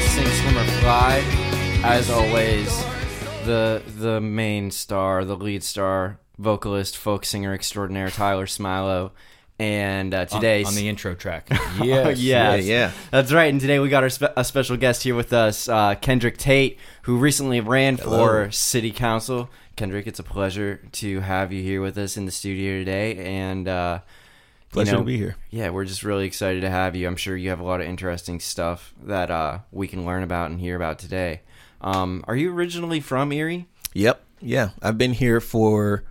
Again here on Sink Swim or Fly. As always, the the main star, the lead star, vocalist, folk singer extraordinaire Tyler Smilo. And uh, today on the intro track. Yes, yeah, yeah. That's right. And today we got our spe- a special guest here with us, uh, Kendrick Tate, who recently ran for city council. Kendrick, it's a pleasure to have you here with us in the studio today. And uh, you Pleasure know, to be here. Yeah, we're just really excited to have you. I'm sure you have a lot of interesting stuff that uh, we can learn about and hear about today. Um, are you originally from Erie? Yep. Yeah. I've been here for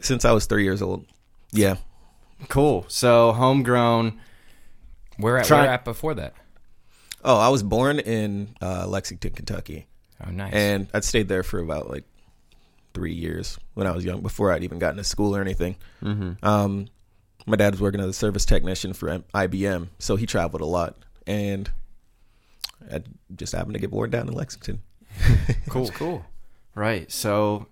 since I was three years old. Yeah. Cool. So homegrown. Where at, Try- where at before that? Oh, I was born in uh, Lexington, Kentucky, Oh, nice. and I'd stayed there for about like three years when I was young, before I'd even gotten to school or anything. Mm-hmm. Um, my dad was working as a service technician for IBM, so he traveled a lot, and I just happened to get born down in Lexington. Cool. cool. Right. So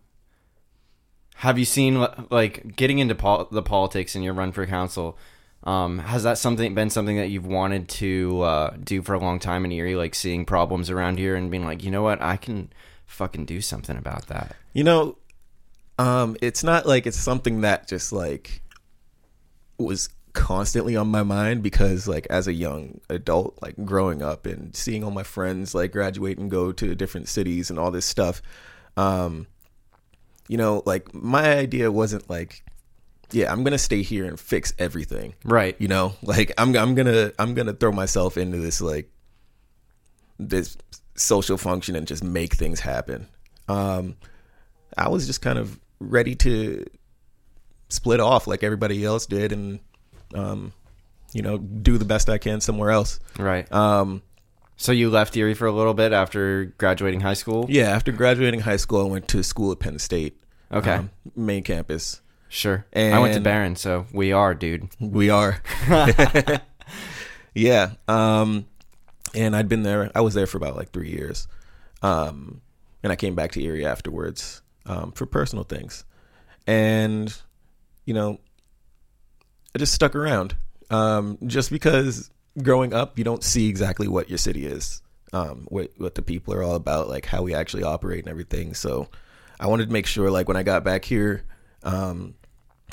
have you seen like getting into pol- the politics in your run for council? Um, has that something been something that you've wanted to uh, do for a long time in Erie, like seeing problems around here and being like, you know what, I can fucking do something about that. You know, um, it's not like it's something that just like was constantly on my mind because like as a young adult, like growing up and seeing all my friends like graduate and go to different cities and all this stuff, um, you know, like my idea wasn't like, yeah, I'm gonna stay here and fix everything. Right. You know, like I'm I'm gonna I'm gonna throw myself into this like this social function and just make things happen. Um, I was just kind of ready to split off like everybody else did and um, you know do the best I can somewhere else. Right. Um, so you left Erie for a little bit after graduating high school? yeah, after graduating high school, I went to school at Penn State. Okay. um, main campus. Sure. I went to Behrend, so we are, dude. We are. yeah. Um, and I'd been there. I was there for about like three years. Um, and I came back to Erie afterwards um, for personal things. And, you know, I just stuck around. Um, just because growing up, you don't see exactly what your city is, um, what, what the people are all about, like how we actually operate and everything. So I wanted to make sure, like, when I got back here, um,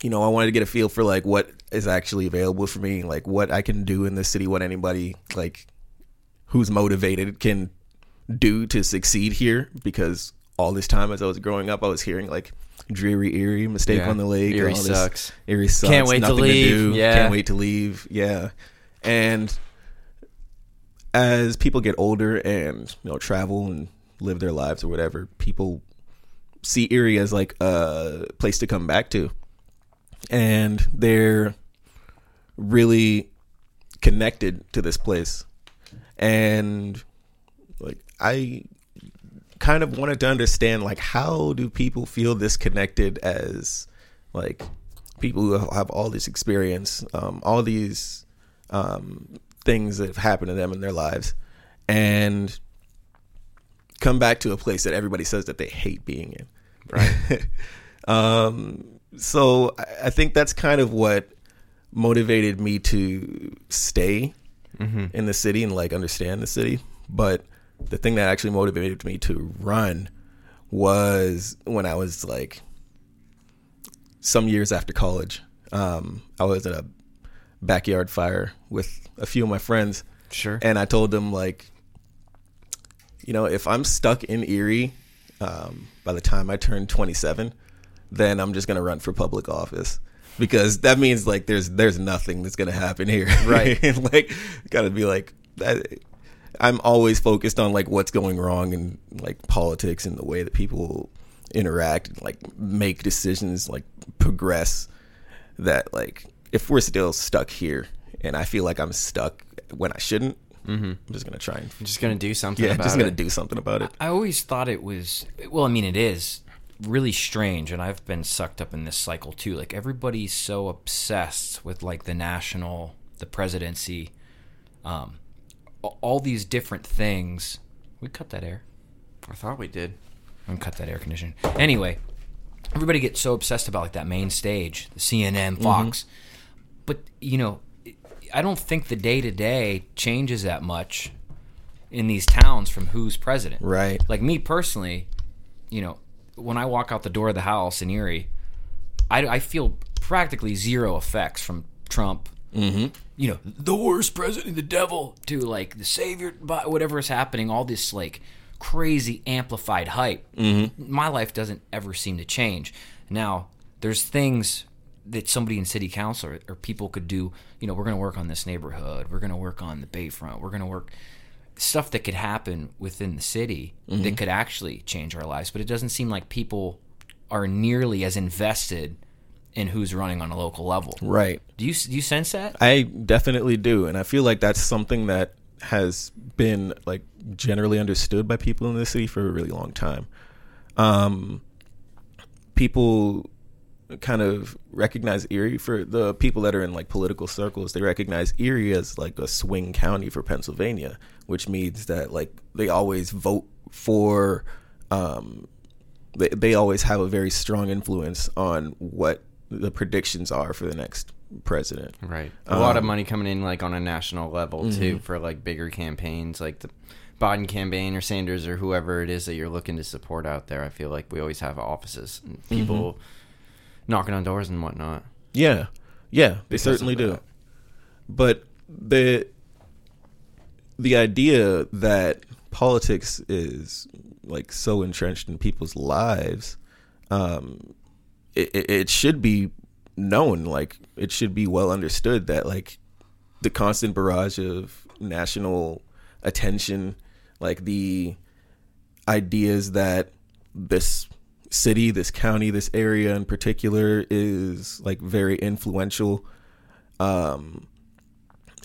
you know, I wanted to get a feel for like what is actually available for me, like what I can do in this city, what anybody like who's motivated can do to succeed here. Because all this time as I was growing up, I was hearing like dreary Erie, mistake Yeah. on the lake, Erie all this- sucks. Erie sucks. Can't wait to nothing leave. do, Yeah. can't wait to leave. Yeah, and as people get older and you know travel and live their lives or whatever, people see Erie as like a place to come back to, and they're really connected to this place, and like I kind of wanted to understand like how do people feel disconnected as like people who have all this experience, um, all these um, things that have happened to them in their lives, and come back to a place that everybody says that they hate being in. Right. um, so I- I think that's kind of what motivated me to stay in the city and like understand the city. But the thing that actually motivated me to run was when I was like some years after college. Um, I was at a backyard fire with a few of my friends. Sure. And I told them like, you know, if I'm stuck in Erie um, by the time I turn 27, then I'm just gonna run for public office because that means like there's there's nothing that's gonna happen here, Right. like gotta be like that. I'm always focused on like what's going wrong in like politics and the way that people interact, like make decisions, like progress. That like if we're still stuck here, and I feel like I'm stuck when I shouldn't, mm-hmm. I'm just gonna try and I'm just gonna do something. yeah, about just gonna it. do something about it. I always thought it was well, I mean it is really strange and I've been sucked up in this cycle too. Like everybody's so obsessed with like the national, the presidency, um a- all these different things. We cut that air. I thought we did. I'm cut that air conditioning. Anyway, everybody gets so obsessed about like that main stage, the CNN, Fox. But you know, I don't think the day to day changes that much in these towns from who's president. Right. Like me personally, you know, when I walk out the door of the house in Erie, I, I feel practically zero effects from Trump. Mm-hmm. You know, the worst president, the devil, to like the savior, but whatever is happening, all this like crazy amplified hype. Mm-hmm. My life doesn't ever seem to change. Now, there's things that somebody in city council or, or people could do. You know, we're going to work on this neighborhood. We're going to work on the Bayfront. We're going to work stuff that could happen within the city that could actually change our lives. But it doesn't seem like people are nearly as invested in who's running on a local level. Right. Do you do you sense that? I definitely do, and I feel like that's something that has been like generally understood by people in the city for a really long time. Um, people kind of recognize Erie for the people that are in like political circles. They recognize Erie as like a swing county for Pennsylvania, which means that like they always vote for. Um, they they always have a very strong influence on what the predictions are for the next president. Right. A lot of um, money coming in like on a national level too mm-hmm. for like bigger campaigns like the Biden campaign or Sanders or whoever it is that you're looking to support out there. I feel like we always have offices and mm-hmm. people knocking on doors and whatnot. Yeah, yeah, they certainly do. that. But the the idea that politics is like so entrenched in people's lives, um, it, it, should be known. Like it should be well understood that like the constant barrage of national attention, like the ideas that this city, this county, this area in particular is like very influential. Um,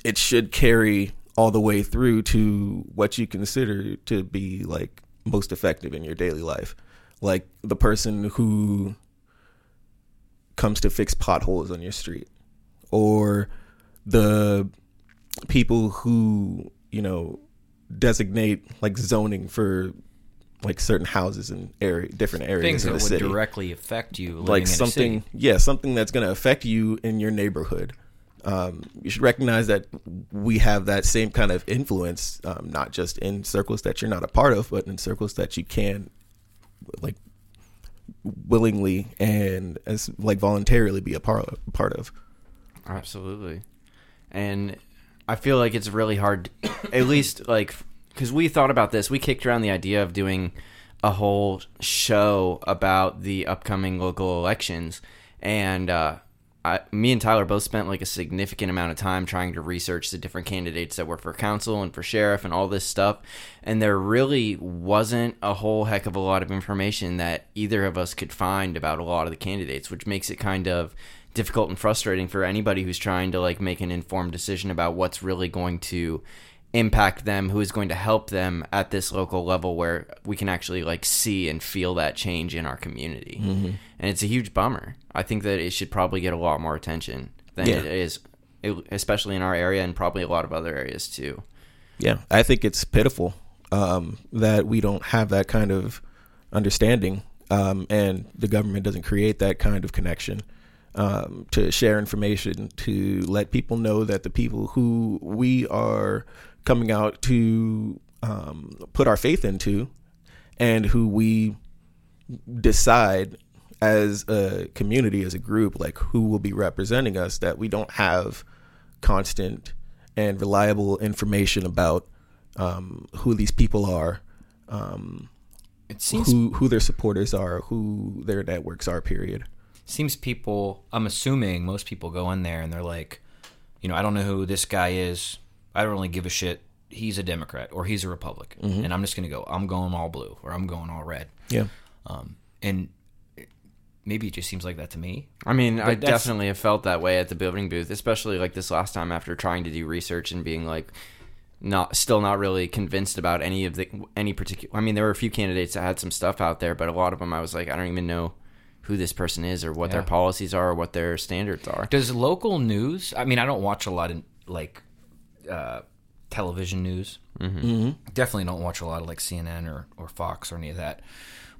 it should carry all the way through to what you consider to be like most effective in your daily life. Like the person who comes to fix potholes on your street or the people who, you know, designate like zoning for like certain houses in area different areas Things in that would city directly affect you like in something a city. yeah something that's going to affect you in your neighborhood um, you should recognize that we have that same kind of influence um, not just in circles that you're not a part of but in circles that you can like willingly and as like voluntarily be a part of, part of Absolutely. And I feel like it's really hard, at least like, because we thought about this. We kicked around the idea of doing a whole show about the upcoming local elections. And uh, I, me and Tyler both spent like a significant amount of time trying to research the different candidates that were for council and for sheriff and all this stuff. And there really wasn't a whole heck of a lot of information that either of us could find about a lot of the candidates, which makes it kind of difficult and frustrating for anybody who's trying to like make an informed decision about what's really going to impact them who is going to help them at this local level where we can actually like see and feel that change in our community. And it's a huge bummer. I think that it should probably get a lot more attention than Yeah. it is especially in our area and probably a lot of other areas too. Yeah, I think it's pitiful um, that we don't have that kind of understanding, um, and the government doesn't create that kind of connection um, to share information to let people know that the people who we are coming out to um, put our faith into, and who we decide as a community, as a group, like who will be representing us, that we don't have constant and reliable information about um, who these people are, um, It seems who who their supporters are, who their networks are. Period. seems people i'm assuming most people go in there and they're like you know i don't know who this guy is i don't really give a shit he's a Democrat or he's a Republican, Mm-hmm. and I'm just going to go. I'm going all blue or I'm going all red. Yeah. Um, and maybe it just seems like that to me. I mean, I But that's- definitely have felt that way at the building booth, especially like this last time after trying to do research and being like not still not really convinced about any of the any particular I mean, there were a few candidates that had some stuff out there, but a lot of them I was like I don't even know who this person is or what their policies are or what their standards are. Does local news? I mean, I don't watch a lot of like uh, television news. Mm-hmm. Definitely don't watch a lot of like CNN or, or Fox or any of that.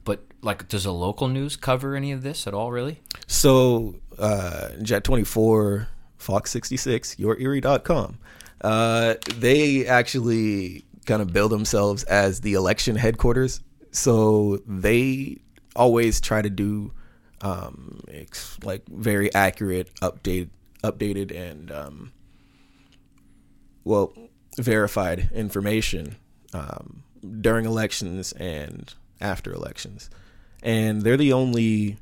But like, does the local news cover any of this at all? Really? So, uh, Jet24, Fox 66, YourErie.com, uh, they actually kind of bill themselves as the election headquarters. So they always try to do um, ex- like very accurate, update, updated, and um, well, verified information um, during elections and after elections. And they're the only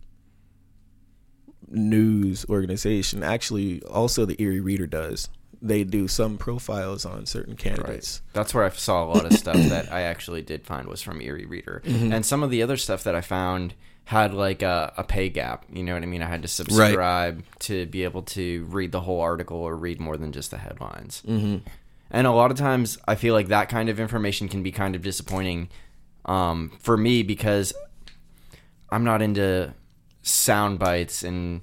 news organization. Actually, also the Erie Reader does. They do some profiles on certain candidates. That's where I saw a lot of stuff that I actually did find was from Erie Reader, and some of the other stuff that I found had like a, a pay gap. You know what I mean? I had to subscribe to be able to read the whole article or read more than just the headlines. Mm-hmm. And a lot of times, I feel like that kind of information can be kind of disappointing um, for me because I'm not into sound bites and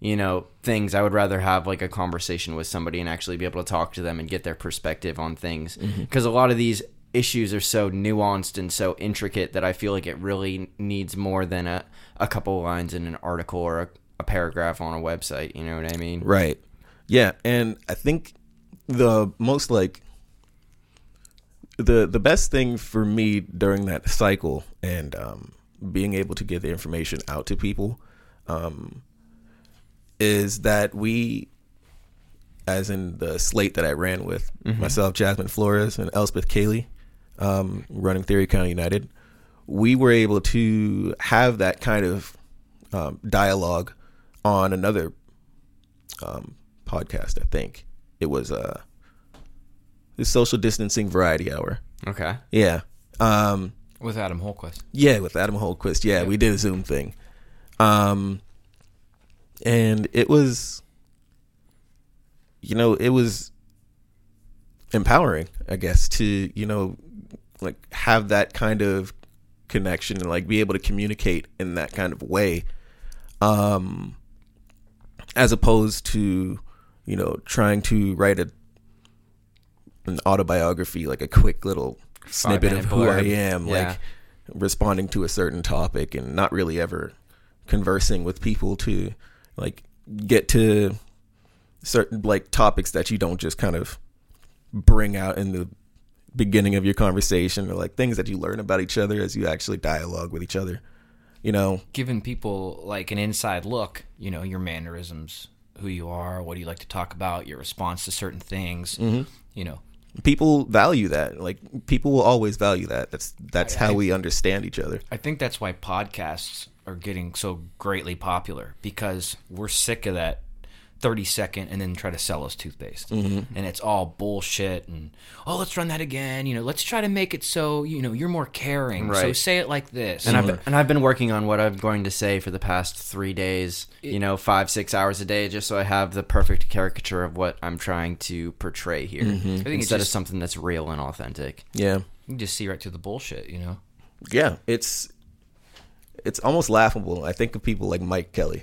you know things. I would rather have like a conversation with somebody and actually be able to talk to them and get their perspective on things. Because a lot of these issues are so nuanced and so intricate that I feel like it really needs more than a, a couple lines in an article or a, a paragraph on a website. You know what I mean? Right. Yeah, and I think the most like the the best thing for me during that cycle and um, being able to get the information out to people um, is that we, as in the slate that I ran with myself, Jasmine Flores, and Elspeth Cayley, um, running the Erie County United, we were able to have that kind of um, dialogue on another um, podcast. I think it was uh, the social distancing variety hour. Okay. Yeah, um, With Adam Holquist. yeah, with Adam Holquist. Yeah, we did a Zoom thing, um, and it was, you know, it was empowering, I guess, to you know, like have that kind of connection and like be able to communicate in that kind of way, um, as opposed to you know trying to write a an autobiography, like a quick little snippet of who I am, Yeah. like responding to a certain topic and not really ever conversing with people to like get to certain like topics that you don't just kind of bring out in the beginning of your conversation or like things that you learn about each other as you actually dialogue with each other you know? Giving people like an inside look, you know, your mannerisms, who you are, what do you like to talk about, your response to certain things, mm-hmm. you know. people value that. Like people will always value that. That's that's how we understand each other. I think that's why podcasts are getting so greatly popular because we're sick of that 30 second and then try to sell us toothpaste. Mm-hmm. And it's all bullshit and oh, let's run that again, you know, let's try to make it so, you know, you're more caring. So say it like this. And I've been, and I've been working on what I'm going to say for the past three days. You know, five six hours a day, just so I have the perfect caricature of what I'm trying to portray here, I think it's instead of something that's real and authentic. yeah you can just see right through the bullshit, you know. yeah it's it's almost laughable i think of people like mike kelly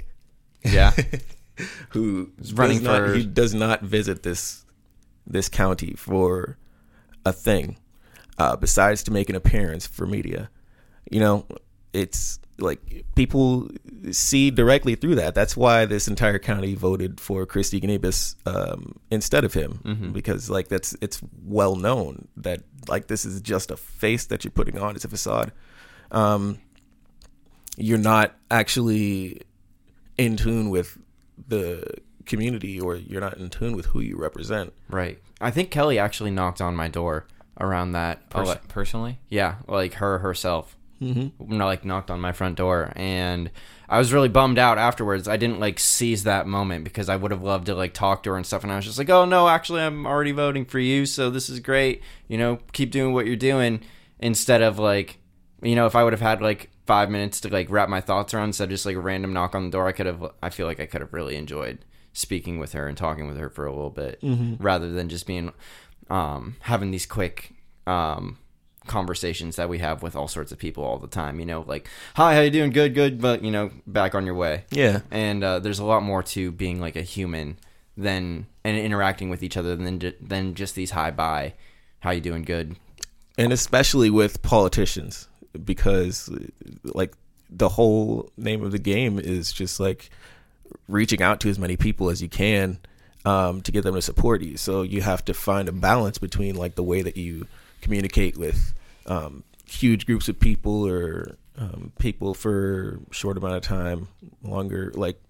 Yeah, who running does not, for- he does not visit this this county for a thing uh, besides to make an appearance for media. You know, it's like people see directly through that. That's why this entire county voted for Kristy Gnibus um, instead of him because like that's it's well known that like this is just a face that you're putting on. It's a facade. Um, you're not actually in tune with the community or you're not in tune with who you represent. right. I think Kelly actually knocked on my door around that. Pers- ele- personally. yeah, like her herself. mm-hmm. like knocked on my front door, and I was really bummed out afterwards. I didn't like seize that moment because I would have loved to like talk to her and stuff, and I was just like, oh no, actually, I'm already voting for you, so this is great. You know, keep doing what you're doing instead of like, you know, if I would have had like five minutes to like wrap my thoughts around instead of just like a random knock on the door, I could have. I feel like I could have really enjoyed speaking with her and talking with her for a little bit rather than just being um having these quick um conversations that we have with all sorts of people all the time you know like hi how you doing? Good good but you know back on your way. Yeah. and uh, there's a lot more to being like a human than and interacting with each other than than just these hi bye. How you doing? Good. And especially with politicians because like the whole name of the game is just like reaching out to as many people as you can um, to get them to support you. So you have to find a balance between like the way that you communicate with um, huge groups of people or um, people for short amount of time longer like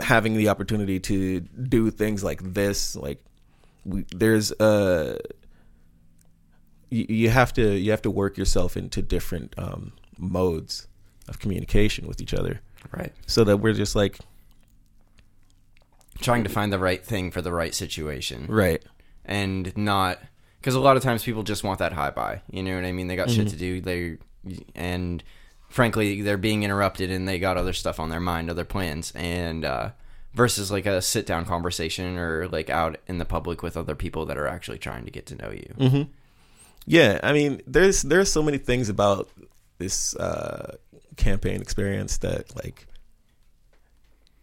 having the opportunity to do things like this like we, there's a you, you have to you have to work yourself into different um, modes of communication with each other right so that we're just like trying to find the right thing for the right situation right and not because a lot of times people just want that hi bye. You know what I mean? They got shit to do. They and frankly, they're being interrupted, and they got other stuff on their mind, other plans, and uh, versus like a sit down conversation or like out in the public with other people that are actually trying to get to know you. Yeah i mean there's there's so many things about this uh, campaign experience that like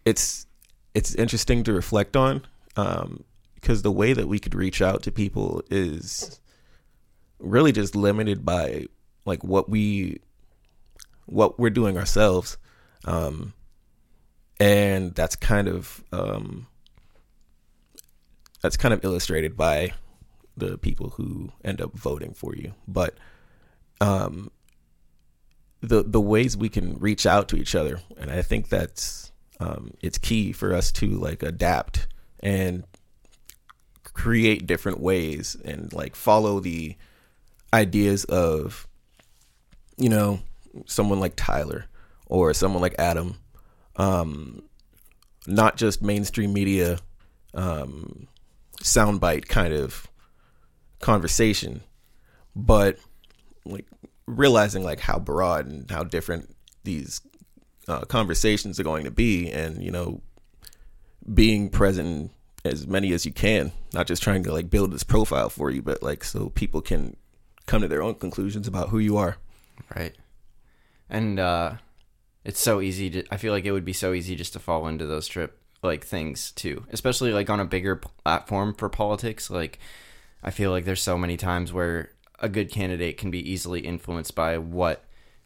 it's it's interesting to reflect on um, because the way that we could reach out to people is really just limited by like what we what we're doing ourselves um and that's kind of um that's kind of illustrated by the people who end up voting for you. But um the the ways we can reach out to each other and i think that's um it's key for us to like adapt and create different ways and like follow the ideas of you know someone like Tyler or someone like Adam. Um not just mainstream media um soundbite kind of conversation but like realizing like how broad and how different these uh, conversations are going to be and you know being present as many as you can not just trying to like build this profile for you but like so people can come to their own conclusions about who you are Right. And uh it's so easy to I feel like it would be so easy just to fall into those trip like things too. Especially like on a bigger platform for politics, like I feel like there's so many times where a good candidate can be easily influenced by what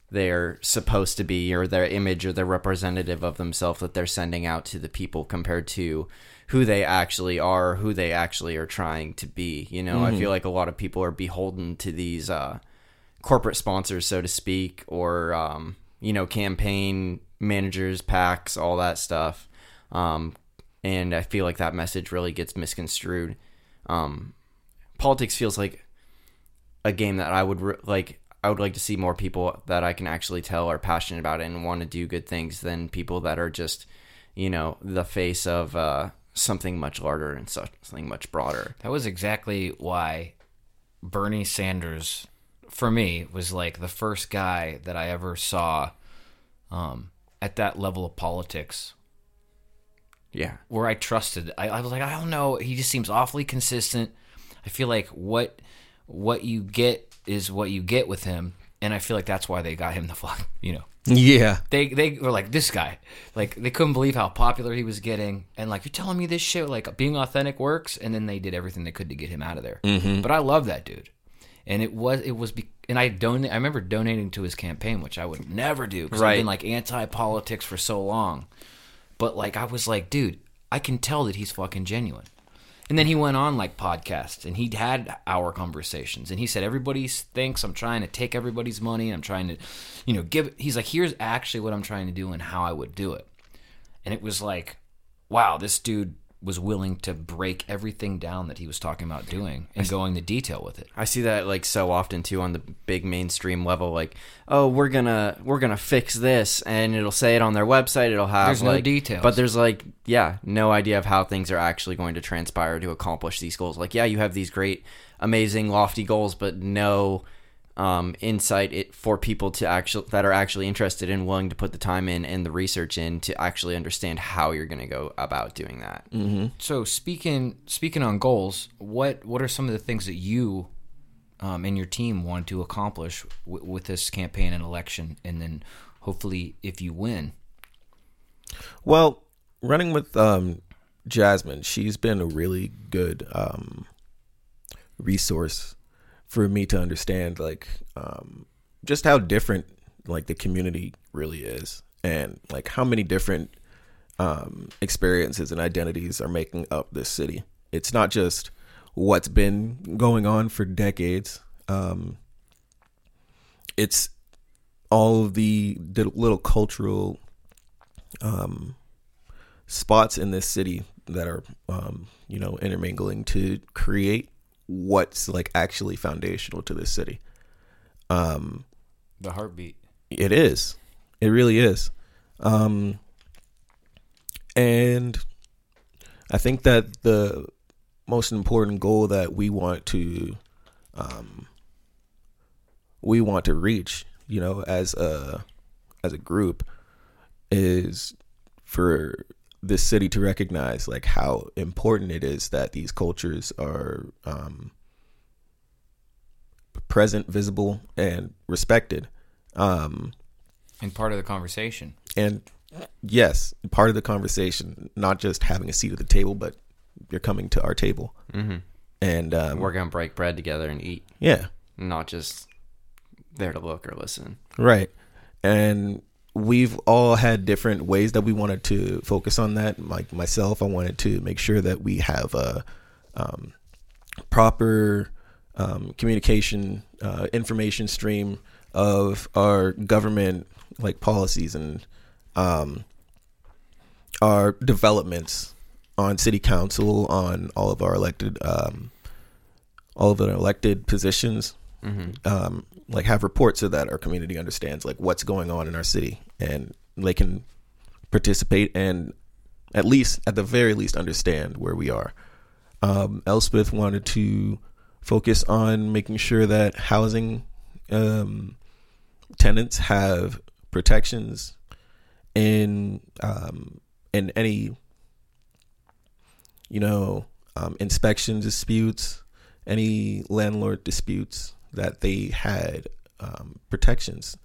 they're supposed to be or their image or their representative of themselves that they're sending out to the people compared to who they actually are, who they actually are trying to be. You know, I feel like a lot of people are beholden to these uh corporate sponsors, so to speak, or um, you know, campaign managers, PACs, all that stuff. Um, and I feel like that message really gets misconstrued. Um, politics feels like a game that I would re- like. I would like to see more people that I can actually tell are passionate about it and want to do good things than people that are just, you know, the face of uh, something much larger and something much broader. That was exactly why Bernie Sanders, for me, was like the first guy that I ever saw um, at that level of politics Yeah. where I trusted. I, I was like, I don't know. He just seems awfully consistent. I feel like what what you get is what you get with him, and I feel like that's why they got him the fuck. You know, yeah they they were like this guy. Like they couldn't believe how popular he was getting, and like you're telling me this shit, like being authentic works, and then they did everything they could to get him out of there. Mm-hmm. But I love that dude, and it was it was. Be- and I donate. I remember donating to his campaign, which I would never do because I've been like anti politics for so long. But like I was like, dude, I can tell that he's fucking genuine. And then he went on like podcasts and he'd had our conversations and he said everybody thinks I'm trying to take everybody's money. I'm trying to, you know, give. He's like, here's actually what I'm trying to do and how I would do it. And it was like, wow, this dude was willing to break everything down that he was talking about doing and going into detail with it. I see that like so often too on the big mainstream level. Like, oh, we're gonna we're gonna fix this, and it'll say it on their website. It'll have There's no like, details. but there's like yeah, no idea of how things are actually going to transpire to accomplish these goals. Like, yeah, you have these great, amazing, lofty goals, but no um, insight it, for people to actually that are actually interested and willing to put the time in and the research in to actually understand how you're going to go about doing that. So speaking speaking on goals, what what are some of the things that you um, and your team want to accomplish w- with this campaign and election, and then hopefully, if you win, Well, running with um, Jasmine, she's been a really good um, resource for me to understand, like, um, just how different like the community really is, and like how many different um, experiences and identities are making up this city. It's not just what's been going on for decades. Um, it's all of the, little cultural um, spots in this city that are, um, you know, intermingling to create what's like actually foundational to this city. Um, the heartbeat. it is. It really is. Um, and I think that the most important goal that we want to um, we want to reach, you know, as a as a group is for this city to recognize like how important it is that these cultures are um, present, visible, and respected. Um, and part of the conversation. and yes, part of the conversation, not just having a seat at the table, but you're coming to our table. Mm-hmm. And um, We're gonna break bread together and eat, yeah, not just there to look or listen. right. And we've all had different ways that we wanted to focus on that. Like myself, I wanted to make sure that we have a um, proper um, communication uh, information stream of our government like policies and um, our developments on city council on all of our elected um, all of our elected positions um, like have reports so that our community understands like what's going on in our city and they can participate and at least at the very least understand where we are. Um, elspeth wanted to focus on making sure that housing um, tenants have protections in um, in any you know um, inspection disputes, any landlord disputes that they had um, protections,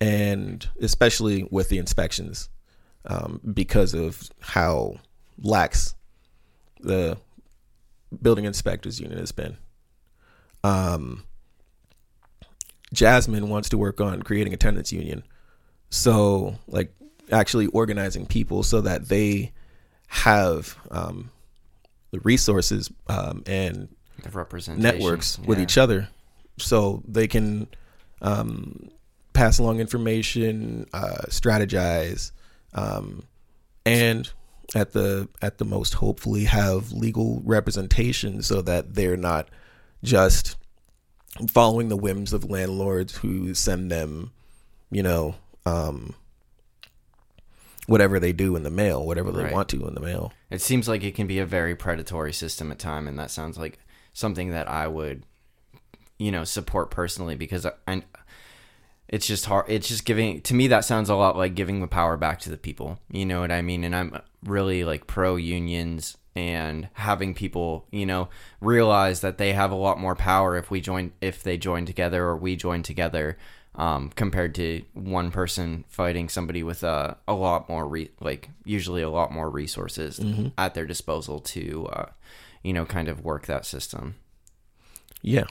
and especially with the inspections um, because of how lax the building inspectors unit has been. Um, Jasmine wants to work on creating a tenants union. So, like, actually organizing people so that they have um, the resources um, and The representation networks with each other so they can um, pass along information, uh, strategize, um, and at the at the most hopefully have legal representation so that they're not just following the whims of landlords who send them, you know, um, whatever they do in the mail, whatever they Right. want to in the mail. It seems like it can be a very predatory system at time, and that sounds like something that I would, you know, support personally because I, I it's just hard. It's just giving to me that sounds a lot like giving the power back to the people. You know what I mean? And I'm really like pro unions and having people, you know, realize that they have a lot more power if we join if they join together or we join together. Um, compared to one person fighting somebody with a, a lot more re- like usually a lot more resources at their disposal to uh, you know kind of work that system Yeah,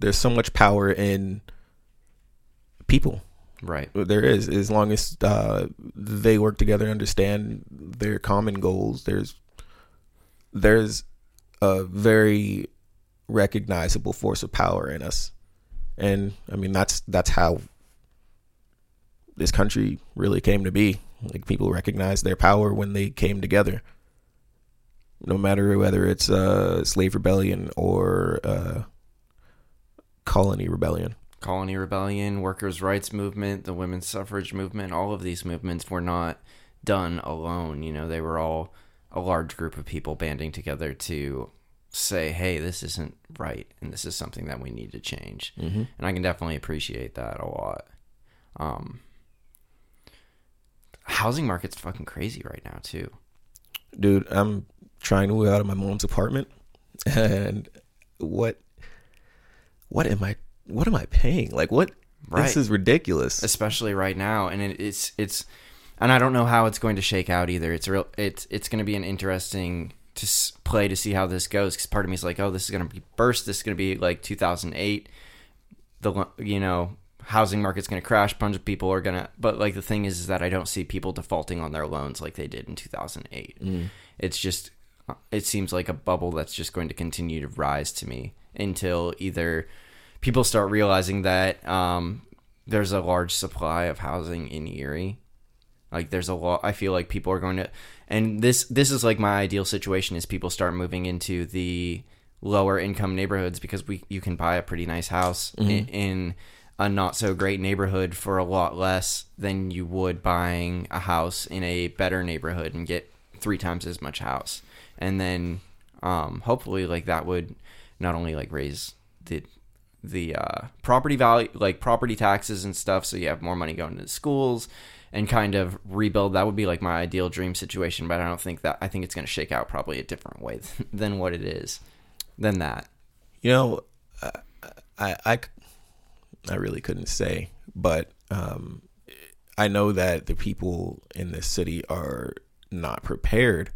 there's so much power in people. right There is, as long as uh, they work together, understand their common goals. There's there's a very recognizable force of power in us, and I mean that's that's how this country really came to be. Like people recognized their power when they came together, no matter whether it's uh, slave rebellion or uh, colony rebellion. colony rebellion, workers' rights movement, the women's suffrage movement, all of these movements were not done alone. You know, they were all a large group of people banding together to say, hey, this isn't right and this is something that we need to change. Mm-hmm. And I can definitely appreciate that a lot. Um, housing market's fucking crazy right now, too. Dude, I'm trying to move out of my mom's apartment, and what, what am I, what am I paying? Like, what? Right. This is ridiculous. especially right now and it, it's it's and i don't know how it's going to shake out either it's real it's it's going to be an interesting to play to see how this goes because part of me is like oh this is going to be burst this is going to be like 2008 the you know housing market's going to crash bunch of people are going to but like the thing is, is that i don't see people defaulting on their loans like they did in 2008 mm. it's just it seems like a bubble that's just going to continue to rise to me until either people start realizing that um, there's a large supply of housing in Erie. Like there's a lot. I feel like people are going to, and this this is like my ideal situation is people start moving into the lower income neighborhoods because we you can buy a pretty nice house in, in a not so great neighborhood for a lot less than you would buying a house in a better neighborhood and get three times as much house and then um, hopefully like that would not only like raise the the uh, property value like property taxes and stuff so you have more money going to schools and kind of rebuild. That would be like my ideal dream situation but i don't think that i think it's going to shake out probably a different way than what it is than that. You know, I, I, I, I really couldn't say, but um, I know that the people in this city are not prepared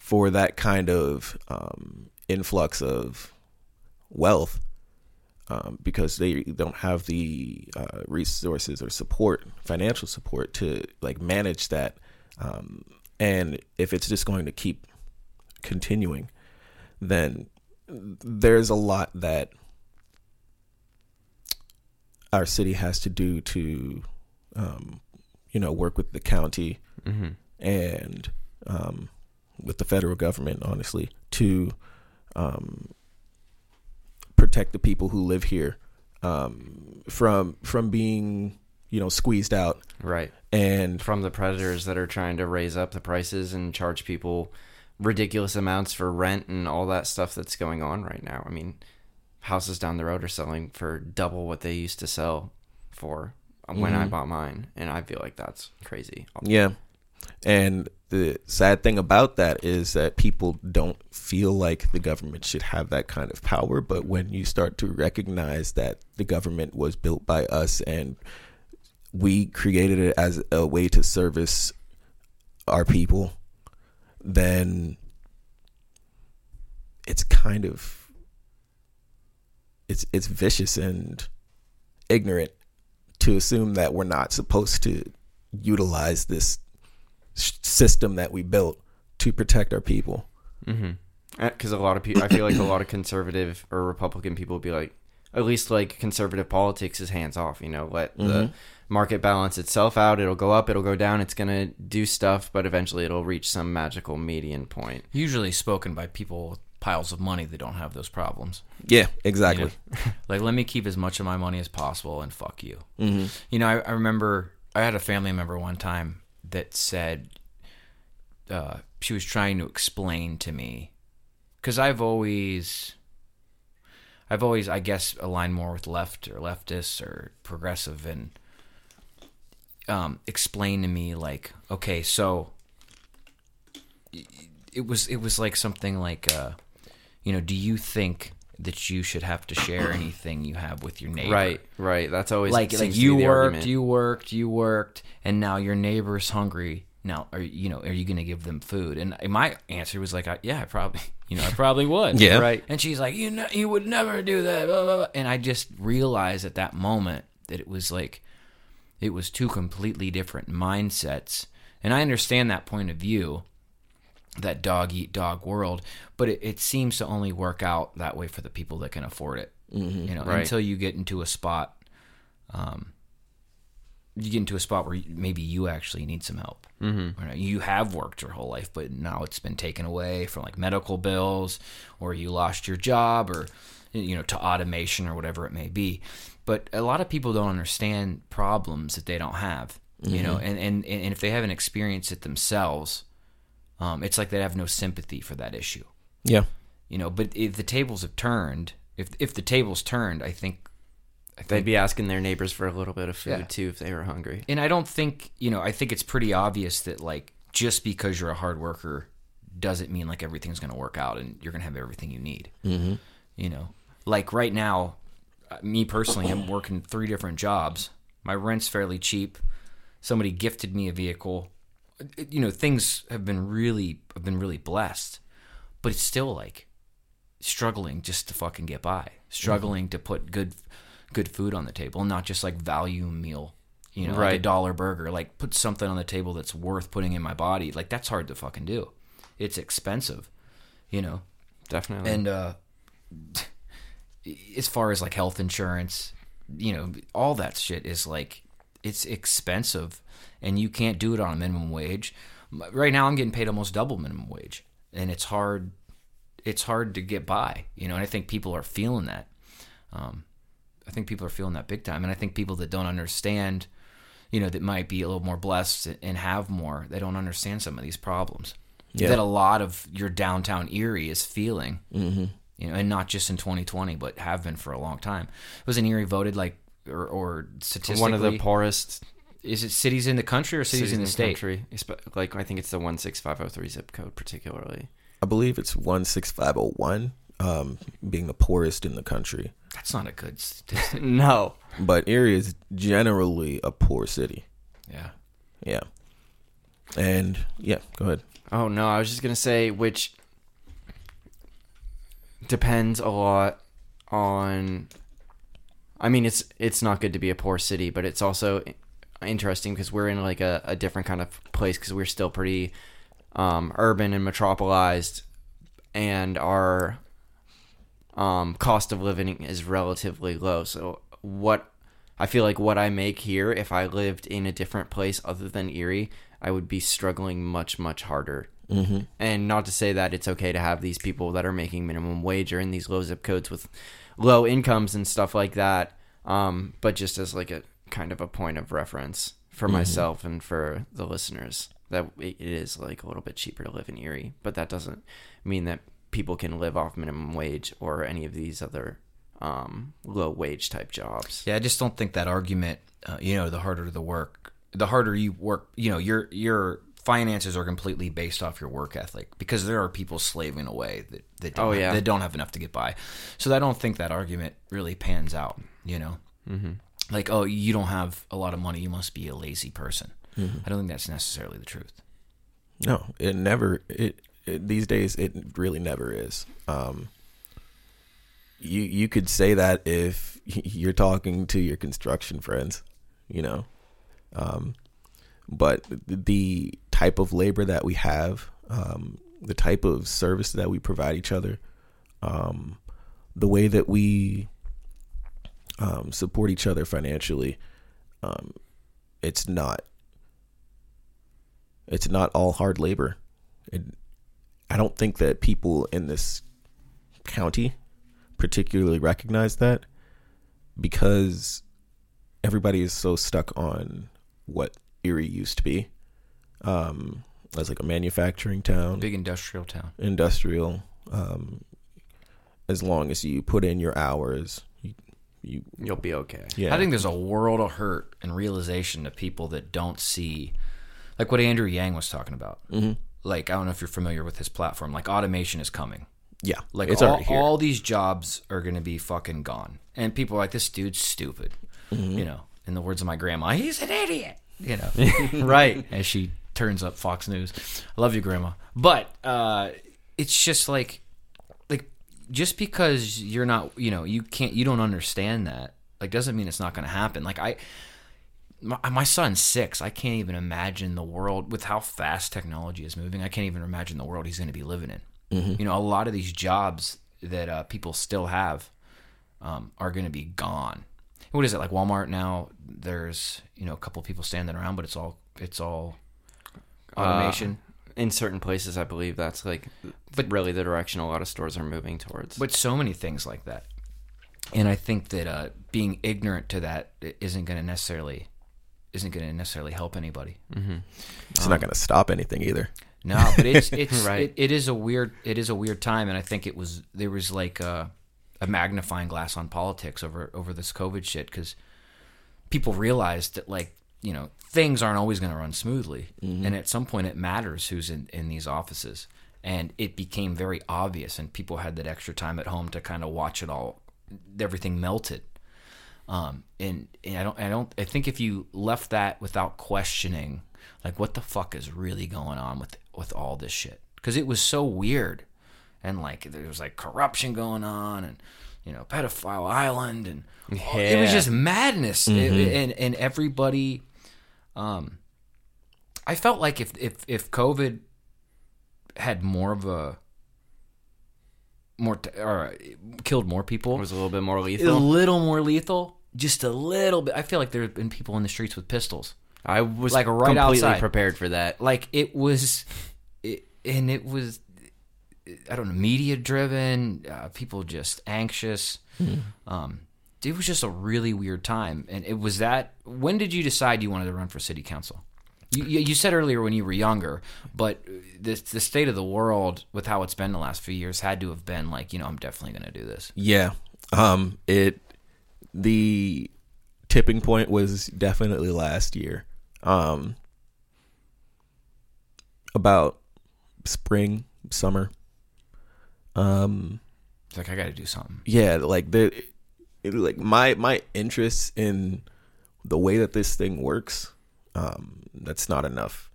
for that kind of um, influx of wealth um, because they don't have the uh, resources or support, financial support to like manage that. Um, and if it's just going to keep continuing, then there's a lot that our city has to do to, um, you know, work with the county and um, with the federal government, honestly, to um, protect the people who live here um, from from being, you know, squeezed out. right And from the predators that are trying to raise up the prices and charge people ridiculous amounts for rent and all that stuff that's going on right now. I mean, houses down the road are selling for double what they used to sell for when I bought mine, and I feel like that's crazy. Yeah. And the sad thing about that is that people don't feel like the government should have that kind of power. But when you start to recognize that the government was built by us and we created it as a way to service our people, then it's kind of it's it's vicious and ignorant to assume that we're not supposed to utilize this system that we built to protect our people. Mm-hmm. Uh, because a lot of people, I feel like a lot of conservative or Republican people would be like, at least like conservative politics is hands off. You know, let the mm-hmm. market balance itself out. It'll go up, it'll go down. It's gonna do stuff, but eventually it'll reach some magical median point. Usually spoken by people with piles of money that don't have those problems. Yeah, exactly. like let me keep as much of my money as possible and fuck you mm-hmm. you know I, I remember i had a family member one time that said uh, she was trying to explain to me. Because i've always i've always i guess aligned more with left or leftists or progressive and um, explain to me like okay so it was it was like something like uh, you know do you think that you should have to share anything you have with your neighbor Right, right. That's always like like you worked, argument. you worked, you worked, and now your neighbor's hungry. Now, are you know, are you going to give them food? And my answer was like, I, yeah, I probably, you know, I probably would. Yeah. Right. And she's like, you know, you would never do that. Blah, blah, blah. And I just realized at that moment that it was like, it was two completely different mindsets. And I understand that point of view, that dog eat dog world, but it, it seems to only work out that way for the people that can afford it. You know, Right. until you get into a spot um, you get into a spot where maybe you actually need some help. Mm-hmm. You have worked your whole life, but now it's been taken away from like medical bills, or you lost your job, or you know to automation or whatever it may be. But a lot of people don't understand problems that they don't have. You know, and, and and if they haven't experienced it themselves, um, it's like they have no sympathy for that issue Yeah. you know but if the tables have turned if if the tables turned i think They'd be asking their neighbors for a little bit of food Yeah. too if they were hungry. and i don't think you know i think it's pretty obvious that like just because you're a hard worker doesn't mean like everything's going to work out and you're going to have everything you need mm-hmm. you know like right now uh, me personally i'm working three different jobs my rent's fairly cheap somebody gifted me a vehicle It- you know things have been really have been really blessed but it's still like struggling just to fucking get by struggling to put good good food on the table not just like value meal you know like a dollar burger like put something on the table that's worth putting in my body like that's hard to fucking do. It's expensive you know? Definitely. and uh as far as like health insurance you know all that shit is like it's expensive and you can't do it on a minimum wage right now i'm getting paid almost double minimum wage and it's hard it's hard to get by you know and i think people are feeling that um, i think people are feeling that big time and i think people that don't understand you know that might be a little more blessed and have more they don't understand some of these problems Yeah. that a lot of your downtown erie is feeling mm-hmm. you know and not just in 2020 but have been for a long time wasn't erie voted like or, or statistically one of the poorest is it cities in the country or cities, in the, state country. Like I think it's the one six five zero three zip code particularly. I believe it's 16501, um, being the poorest in the country. that's not a good statistic No. But Erie is generally a poor city. yeah Yeah. And yeah, go ahead. Oh no, I was just gonna say which depends a lot on. I mean, it's it's not good to be a poor city, but it's also interesting because we're in like a, a different kind of place because we're still pretty um, urban and metropolized, and our um, cost of living is relatively low. So what I feel like what I make here, if I lived in a different place other than Erie, I would be struggling much much harder. Mm-hmm. And not to say that it's okay to have these people that are making minimum wage or in these low zip codes with low incomes and stuff like that. Um, but just as like a kind of a point of reference for myself and for the listeners that it is like a little bit cheaper to live in Erie, but that doesn't mean that people can live off minimum wage or any of these other um, low wage type jobs. Yeah, I just don't think that argument. Uh, you know, the harder the work, the harder you work. You know, your your finances are completely based off your work ethic because there are people slaving away that that don't, Oh, have, yeah. that don't have enough to get by. So I don't think that argument really pans out. You know, mm-hmm. Like oh, you don't have a lot of money, you must be a lazy person. I don't think that's necessarily the truth. No, it never. It, it these days it really never is. Um, you you could say that if you're talking to your construction friends, you know, um, but the type of labor that we have, um, the type of service that we provide each other, um, the way that we um, support each other financially, um, it's not it's not all hard labor. It, I don't think that people in this county particularly recognize that because everybody is so stuck on what Erie used to be um, as like a manufacturing town, Big industrial town. industrial. Um, as long as you put in your hours, you, you You'll be okay. yeah. I think there's a world of hurt and realization to people that don't see, like what Andrew Yang was talking about. Mm-hmm. Like I don't know if you're familiar with his platform. Like automation is coming. yeah, Like it's all, already here. all these jobs are going to be fucking gone, and people are like, "This dude's stupid." Mm-hmm. You know, in the words of my grandma, he's an idiot. You know, right. as she turns up Fox News. I love you, Grandma. But uh, it's just like, like just because you're not, you know, you can't, you don't understand that, like, doesn't mean it's not going to happen. Like I, my, my son's six. I can't even imagine the world with how fast technology is moving. I can't even imagine the world he's going to be living in. You know, a lot of these jobs that uh, people still have um, are going to be gone. What is it like Walmart now? there's you know a couple people standing around, but it's all it's all automation. Uh, in certain places, I believe that's like, but really the direction a lot of stores are moving towards. but so many things like that. And I think that uh, being ignorant to that i- isn't going to necessarily isn't going to necessarily help anybody. Mm-hmm. It's not um, going to stop anything either. No, but it's it's Right. it, it is a weird it is a weird time, and I think it was there was like a, a magnifying glass on politics over over this COVID shit because people realized that like you know things aren't always going to run smoothly, and at some point it matters who's in in these offices, and it became very obvious, and people had that extra time at home to kind of watch it all, everything melted. Um, and, and I don't, I don't, I think if you left that without questioning, like what the fuck is really going on with with all this shit? Because it was so weird, and like there was like corruption going on, and you know, pedophile island, and it was just madness, It- and and everybody, um, I felt like if if if COVID had more of a more t- or killed more people it was a little bit more lethal, a little more lethal, just a little bit. I feel like there have been people in the streets with pistols. I was Like, right completely outside. prepared for that. Like it was, it, and it was, I don't know, media driven. Uh, people just anxious. Um, it was just a really weird time, and it was that. When did you decide you wanted to run for city council? You, you said earlier when you were younger, but the the state of the world with how it's been the last few years had to have been like, you know, I'm definitely going to do this. Yeah. Um it the tipping point was definitely last year. Um about spring, summer. Um It's like I got to do something. yeah, like the it, like my my interest in the way that this thing works um that's not enough.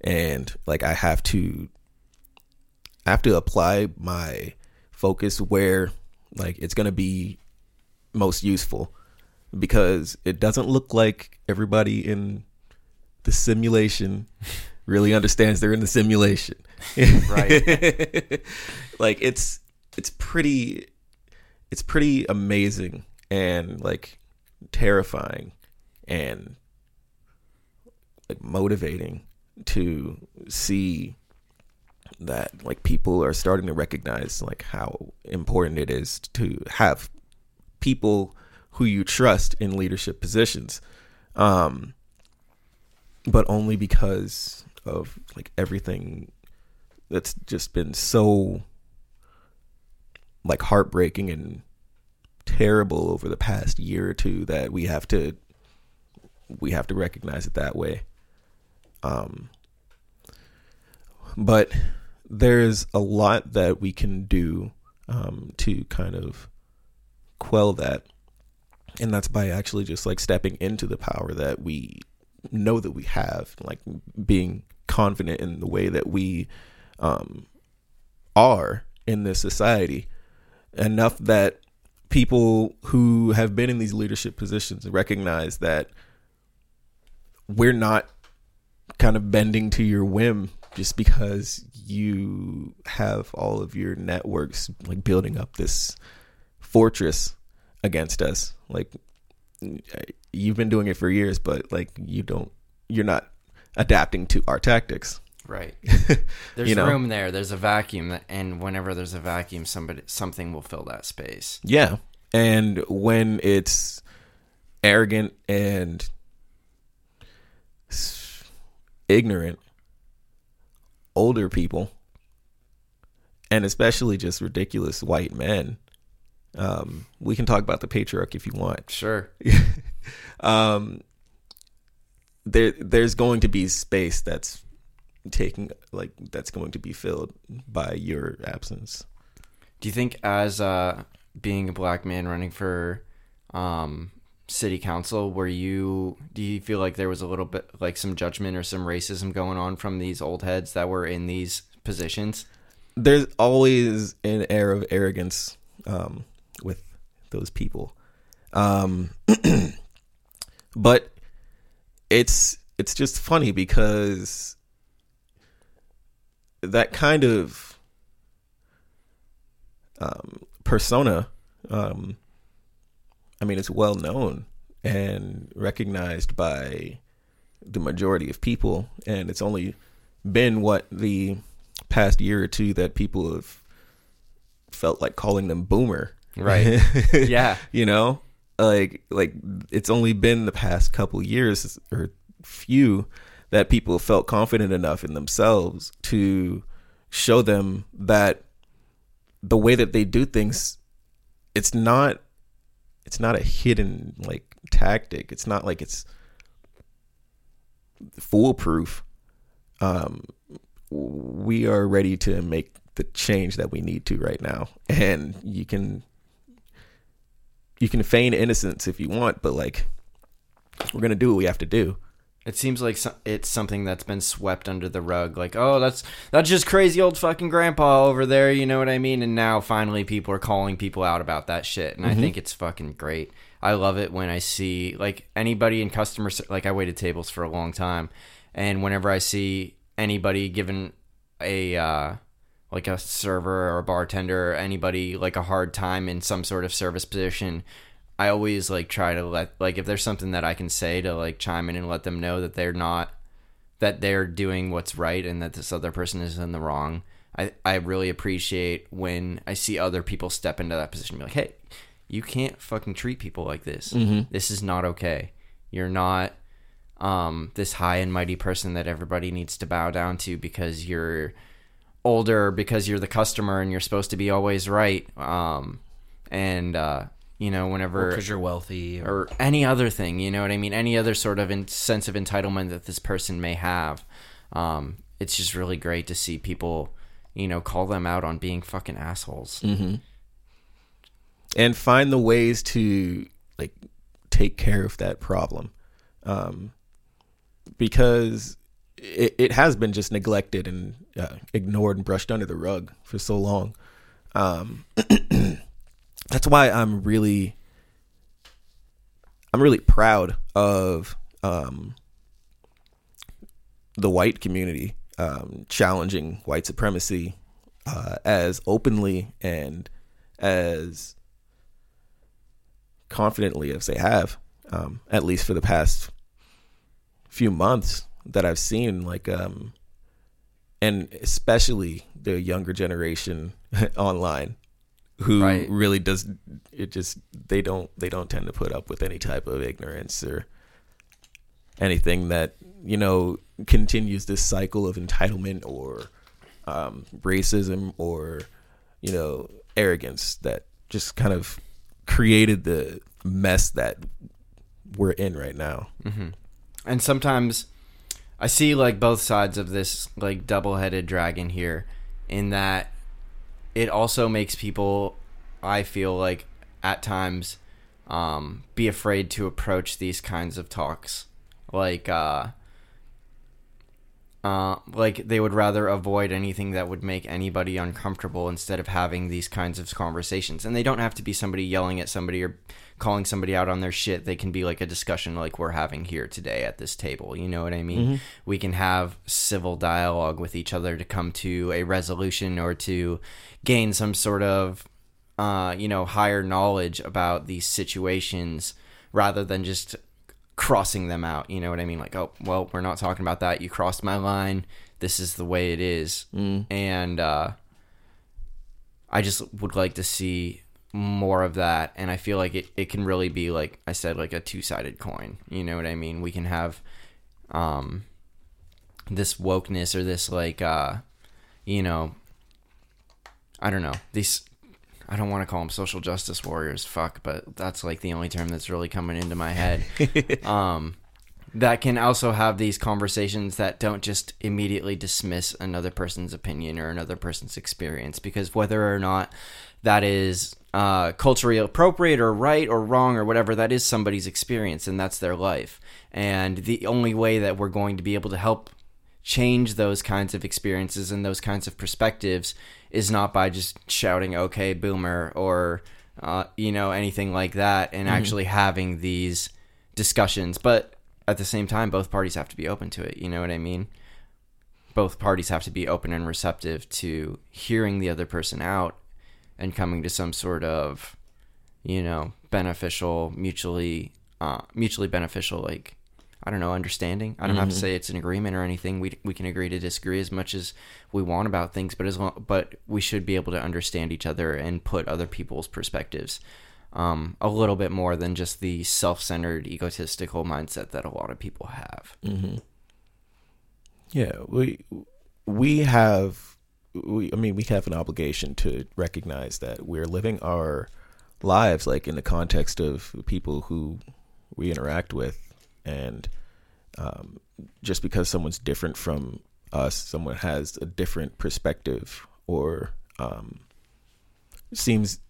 And like I have to I have to apply my focus where like it's going to be most useful because it doesn't look like everybody in the simulation really understands they're in the simulation. Right. like it's it's pretty it's pretty amazing and like terrifying and like motivating to see that like people are starting to recognize like how important it is to have people who you trust in leadership positions. Um but only because of like everything that's just been so like heartbreaking and terrible over the past year or two that we have to we have to recognize it that way. Um but there's a lot that we can do um to kind of quell that. And that's by actually just like stepping into the power that we know that we have like being confident in the way that we um are in this society enough that people who have been in these leadership positions recognize that we're not kind of bending to your whim just because you have all of your networks like building up this fortress against us. Like you've been doing it for years but like you don't you're not adapting to our tactics Right. There's You know? room there. There's a vacuum, and whenever there's a vacuum, somebody something will fill that space. Yeah. And when it's arrogant and ignorant, older people, and especially just ridiculous white men, um, we can talk about the patriarch if you want. Sure. Um, there, there's going to be space that's taking like that's going to be filled by your absence. Do you think, as uh, being a black man running for um, city council, were you? Do you feel like there was a little bit like some judgment or some racism going on from these old heads that were in these positions? there's always an air of arrogance um, with those people, um, but it's it's just funny because that kind of um, persona, um, I mean, it's well known and recognized by the majority of people. And it's only been what the past year or two that people have felt like calling them boomer. Right. Yeah. you know, like like it's only been the past couple years or few that people felt confident enough in themselves to show them that the way that they do things it's not it's not a hidden like tactic. It's not like it's foolproof. Um we are ready to make the change that we need to right now. And you can you can feign innocence if you want but like we're gonna do what we have to do It seems like it's something that's been swept under the rug. Like, oh, that's that's just crazy old fucking grandpa over there. You know what I mean? And now finally, people are calling people out about that shit, and I think it's fucking great. I love it when I see like anybody in customer like I waited tables for a long time, and whenever I see anybody given a uh, like a server or a bartender or anybody like a hard time in some sort of service position i always like try to let like if there's something that i can say to like chime in and let them know that they're not that they're doing what's right and that this other person is in the wrong i i really appreciate when i see other people step into that position and be like hey you can't fucking treat people like this. This is not okay. You're not um, this high and mighty person that everybody needs to bow down to because you're older, because you're the customer and you're supposed to be always right. Um, and uh, you know, whenever because you're wealthy. Or, or any other thing, you know what I mean? Any other sort of in- sense of entitlement that this person may have. Um, it's just really great to see people, you know, call them out on being fucking assholes. and find the ways to like take care of that problem um because it, it has been just neglected and uh, ignored and brushed under the rug for so long um that's why i'm really i'm really proud of um the white community um challenging white supremacy uh as openly and as confidently as they have, um, at least for the past few months that I've seen, like, um, and especially the younger generation online, who Right. really does it. Just they don't they don't tend to put up with any type of ignorance or anything that you know continues this cycle of entitlement or um, racism or you know arrogance that just kind of created the mess that we're in right now. and sometimes I see like both sides of this like double-headed dragon here in that it also makes people I feel like at times um be afraid to approach these kinds of talks like uh uh, like they would rather avoid anything that would make anybody uncomfortable instead of having these kinds of conversations. And they don't have to be somebody yelling at somebody or calling somebody out on their shit. They can be like a discussion like we're having here today at this table. You know what I mean? We can have civil dialogue with each other to come to a resolution or to gain some sort of uh, you know, higher knowledge about these situations rather than just crossing them out. You know what I mean? Like, oh, well, we're not talking about that. You crossed my line. This is the way it is. And uh, I just would like to see more of that. And I feel like it, it can really be, like I said, like a two sided coin. You know what I mean? We can have um, this wokeness or this, like, uh, you know, I don't know, these. I don't want to call them social justice warriors, fuck, but that's like the only term that's really coming into my head. um, that can also have these conversations that don't just immediately dismiss another person's opinion or another person's experience, because whether or not that is uh, culturally appropriate or right or wrong or whatever, that is somebody's experience and that's their life. And the only way that we're going to be able to help change those kinds of experiences and those kinds of perspectives is not by just shouting okay boomer or uh, you know anything like that and actually having these discussions. But at the same time both parties have to be open to it. You know what i mean? Both parties have to be open and receptive to hearing the other person out and coming to some sort of you know beneficial mutually uh, mutually beneficial like I don't know understanding. I don't have to say it's an agreement or anything. We we can agree to disagree as much as we want about things, but as long, but we should be able to understand each other and put other people's perspectives um, a little bit more than just the self-centered, egotistical mindset that a lot of people have. Yeah, we we have we I mean we have an obligation to recognize that we're living our lives like in the context of people who we interact with and um, just because someone's different from us, someone has a different perspective or um, seems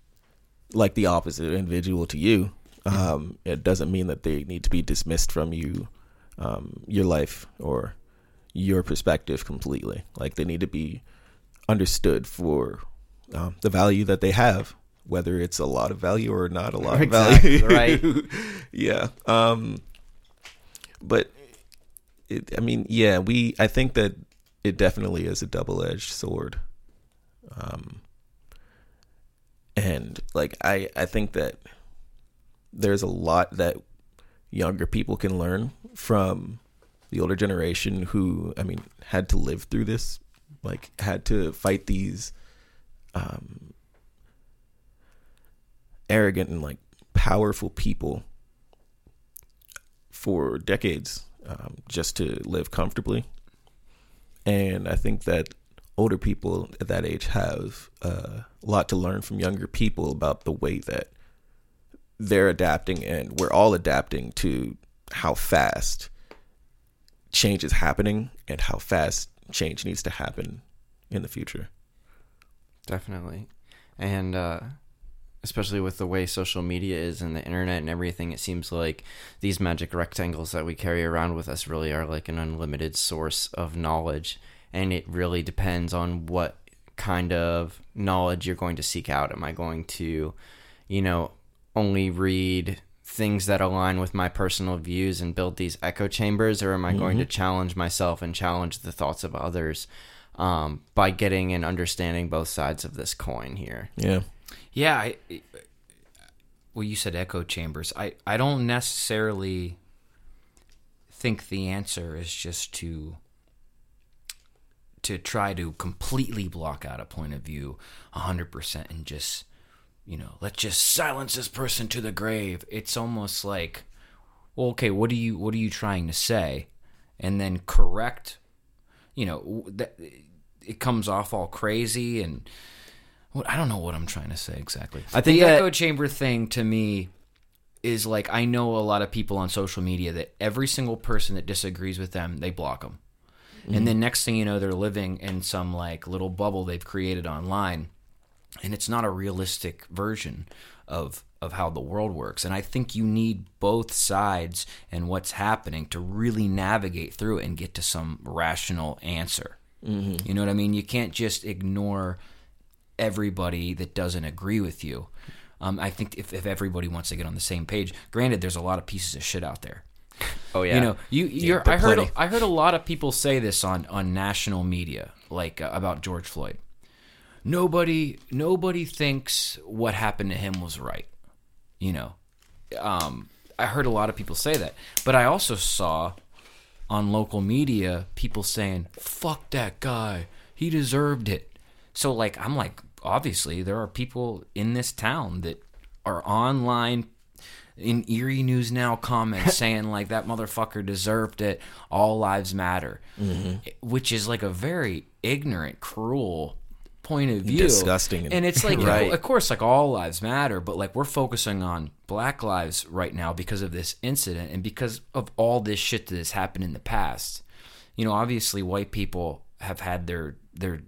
like the opposite individual to you, um, it doesn't mean that they need to be dismissed from you, um, your life or your perspective completely. Like they need to be understood for um, the value that they have, whether it's a lot of value or not a lot Exactly, of value. right. yeah. Um, but it, I mean, yeah, we. I think that it definitely is a double-edged sword. Um, and like I, I think that there's a lot that younger people can learn from the older generation who i mean had to live through this like had to fight these um arrogant and like powerful people for decades um, just to live comfortably. And i think that older people at that age have uh, a lot to learn from younger people about the way that they're adapting and we're all adapting to how fast change is happening and how fast change needs to happen in the future. Definitely. And uh, especially with the way social media is and the internet and everything, it seems like these magic rectangles that we carry around with us really are like an unlimited source of knowledge. And it really depends on what kind of knowledge you're going to seek out. Am I going to, you know, only read things that align with my personal views and build these echo chambers, or am I going to challenge myself and challenge the thoughts of others um, by getting and understanding both sides of this coin here? Yeah. Yeah, I, well, you said echo chambers. I, I don't necessarily think the answer is just to to try to completely block out a point of view 100% and just you know let's just silence this person to the grave it's almost like well okay what are you what are you trying to say and then correct you know that it comes off all crazy and what I don't know what I'm trying to say exactly. I think the that- echo chamber thing to me is like I know a lot of people on social media that every single person that disagrees with them, they block them. And mm-hmm. then next thing you know, they're living in some like little bubble they've created online, and it's not a realistic version of of how the world works. And I think you need both sides and what's happening to really navigate through it and get to some rational answer. You know what I mean? You can't just ignore everybody that doesn't agree with you. Um, I think if, if everybody wants to get on the same page, granted, there's a lot of pieces of shit out there. Oh yeah, You know, you you're, but I heard plenty. I heard a lot of people say this on on national media, like uh, about George Floyd. Nobody nobody thinks what happened to him was right. You know, um, I heard a lot of people say that, but I also saw on local media people saying "fuck that guy, he deserved it." So like I'm like obviously there are people in this town that are online in Erie News Now comments saying like that motherfucker deserved it. All lives matter, which is like a very ignorant, cruel point of view. Disgusting and- And it's like, Right. of course, like all lives matter, but like we're focusing on Black lives right now because of this incident and because of all this shit that has happened in the past. You know, obviously, white people have had their their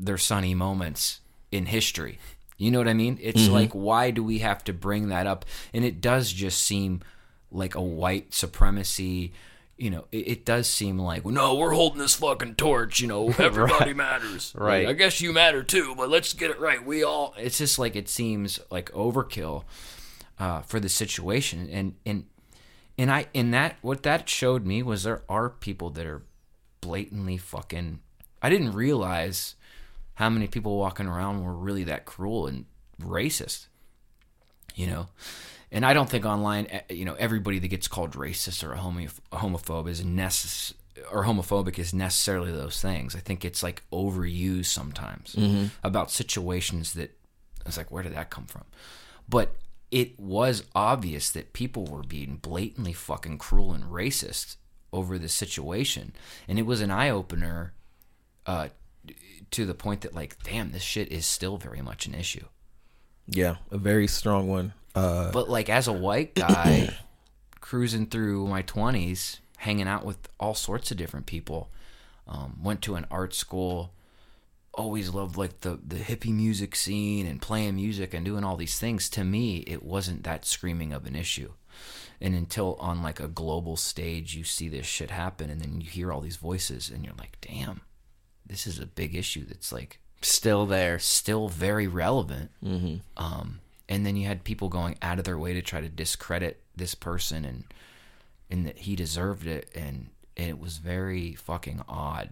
their sunny moments in history. You know what I mean? It's mm-hmm. like, why do we have to bring that up? And it does just seem like a white supremacy. You know, it, it does seem like, no, we're holding this fucking torch. You know, everybody matters. Right. Like, I guess you matter too, but let's get it right. We all. It's just like it seems like overkill uh, for the situation, and and and I and that what that showed me was there are people that are blatantly fucking. I didn't realize how many people walking around were really that cruel and racist. you know and i don't think online eh, you know everybody that gets called racist or a homo- homophobe is necess- or homophobic is necessarily those things. I think it's like overused sometimes about situations that it's like where did that come from? But it was obvious that people were being blatantly fucking cruel and racist over this situation. And it was an eye-opener uh, to the point that like damn this shit is still very much an issue. Yeah, a very strong one. Uh, but like as a white guy cruising through my 20s hanging out with all sorts of different people um, went to an art school always loved like the the hippie music scene and playing music and doing all these things to me it wasn't that screaming of an issue and until on like a global stage you see this shit happen and then you hear all these voices and you're like damn this is a big issue that's like Still there. still very relevant. Um, and then you had people going out of their way to try to discredit this person and and that he deserved it, and, and it was very fucking odd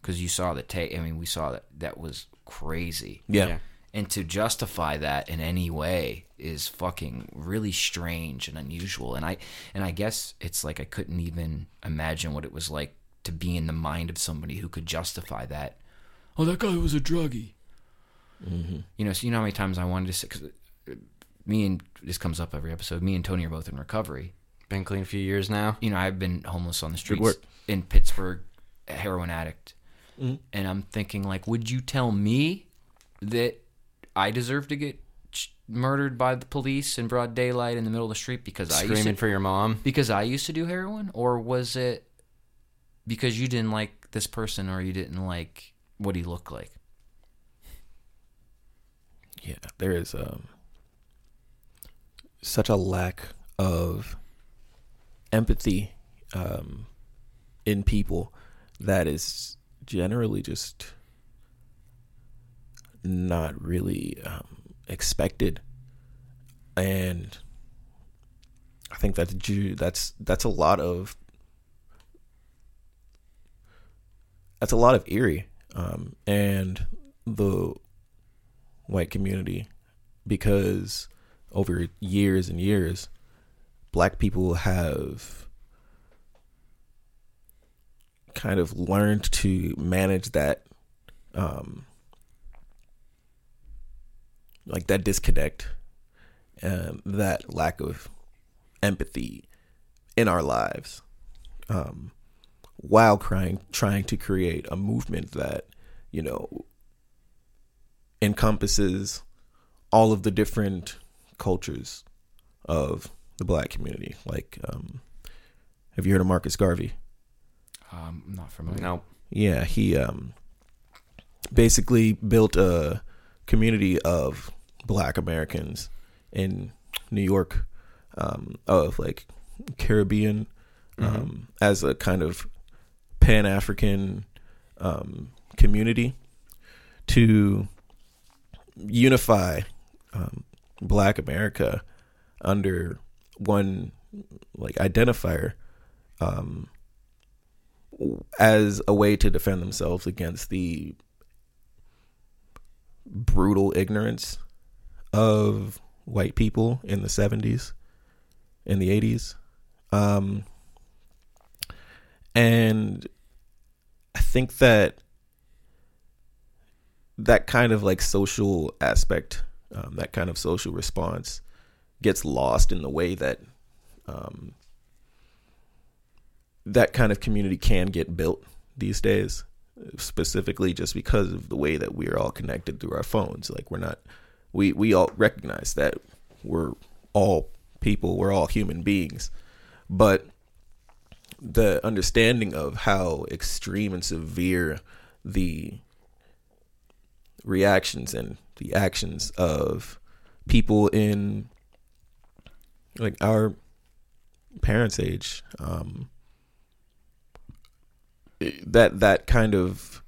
because you saw the tape. I mean, we saw that that was crazy. yeah. Yeah. And to justify that in any way is fucking really strange and unusual. And I and I guess it's like I couldn't even imagine what it was like to be in the mind of somebody who could justify that. Oh, that guy was a druggie. Mm-hmm. You know, so you know how many times I wanted to say, cause me and this comes up every episode. Me and Tony are both in recovery. Been clean a few years now. You know, I've been homeless on the streets work. in Pittsburgh, a heroin addict, and I'm thinking like, would you tell me that I deserve to get ch- murdered by the police in broad daylight in the middle of the street because I used Screaming for your mom. because I used to do heroin, or was it because you didn't like this person or you didn't like what he looked like? Yeah, there is um, such a lack of empathy um, in people that is generally just not really um, expected, and I think that's that's that's a lot of that's a lot of Erie um, and the white community because over years and years, black people have kind of learned to manage that, um, like that disconnect, and that lack of empathy in our lives, um, while trying trying to create a movement that you know encompasses all of the different cultures of the black community. Like, um, have you heard of Marcus Garvey? Um, I'm not familiar. No. Yeah, he um, basically built a community of black Americans in New York, um, of like Caribbean, um, as a kind of Pan African um, community to unify um, Black America under one like identifier um, as a way to defend themselves against the brutal ignorance of white people in the 70s in the 80s um, and i think that that kind of like social aspect um, that kind of social response gets lost in the way that um, that kind of community can get built these days specifically just because of the way that we are all connected through our phones. Like we're not we we all recognize that we're all people we're all human beings. But the understanding of how extreme and severe the reactions and the actions of people in like our parents age um that that kind of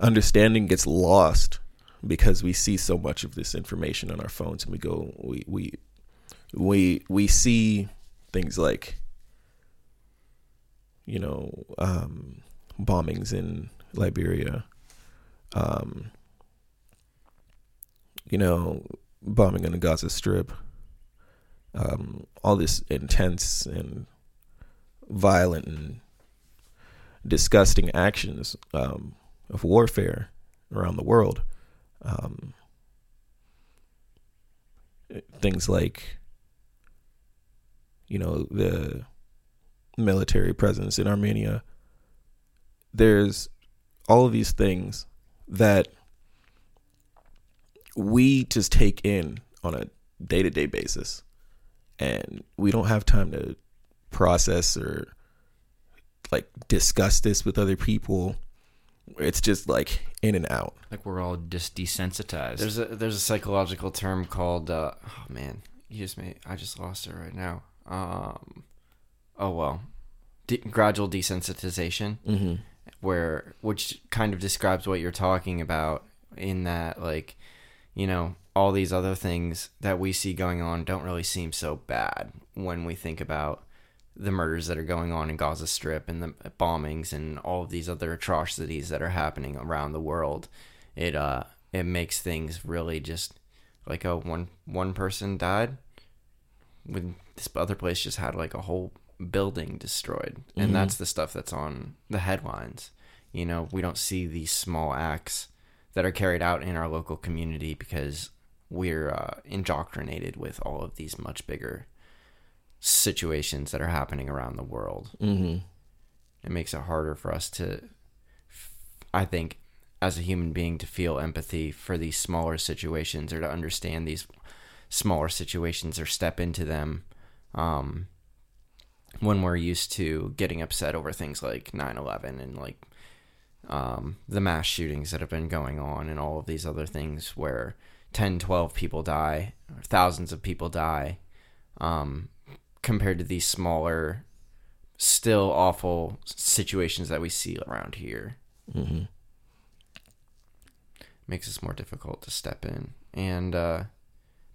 understanding gets lost because we see so much of this information on our phones and we go we we we we see things like you know um bombings in Liberia um you know bombing in the Gaza Strip, um, all this intense and violent and disgusting actions um, of warfare around the world. Um, things like, you know, the military presence in Armenia. There's all of these things that we just take in on a day to day basis. And we don't have time to process or like discuss this with other people. It's just like in and out. Like we're all just desensitized. There's a there's a psychological term called uh, oh man, you just made I just lost it right now. Um, oh well, De- gradual desensitization, Mm-hmm. where which kind of describes what you're talking about in that like, you know, all these other things that we see going on don't really seem so bad when we think about the murders that are going on in Gaza Strip and the bombings and all of these other atrocities that are happening around the world. It uh it makes things really just like oh one one person died when this other place just had like a whole building destroyed and Mhm. that's the stuff that's on the headlines you know we don't see these small acts that are carried out in our local community because we're uh, indoctrinated with all of these much bigger situations that are happening around the world Mm-hmm. it makes it harder for us to i think as a human being to feel empathy for these smaller situations or to understand these smaller situations or step into them um, when we're used to getting upset over things like 9-11 and like um, the mass shootings that have been going on and all of these other things where 10 12 people die or thousands of people die um, compared to these smaller still awful situations that we see around here Mm-hmm. makes us more difficult to step in and uh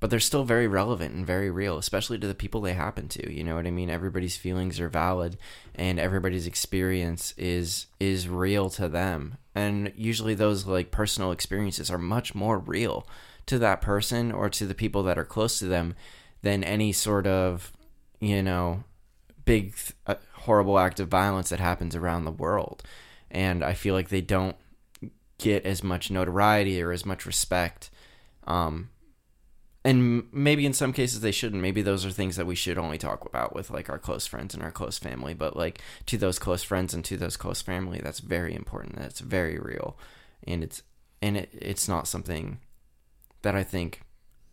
but they're still very relevant and very real especially to the people they happen to you know what i mean? Everybody's feelings are valid and everybody's experience is is real to them. And usually those like personal experiences are much more real to that person or to the people that are close to them than any sort of you know big uh, horrible act of violence that happens around the world. And i feel like they don't get as much notoriety or as much respect um and maybe in some cases they shouldn't maybe those are things that we should only talk about with like our close friends and our close family but like to those close friends and to those close family that's very important that's very real and it's and it, it's not something that i think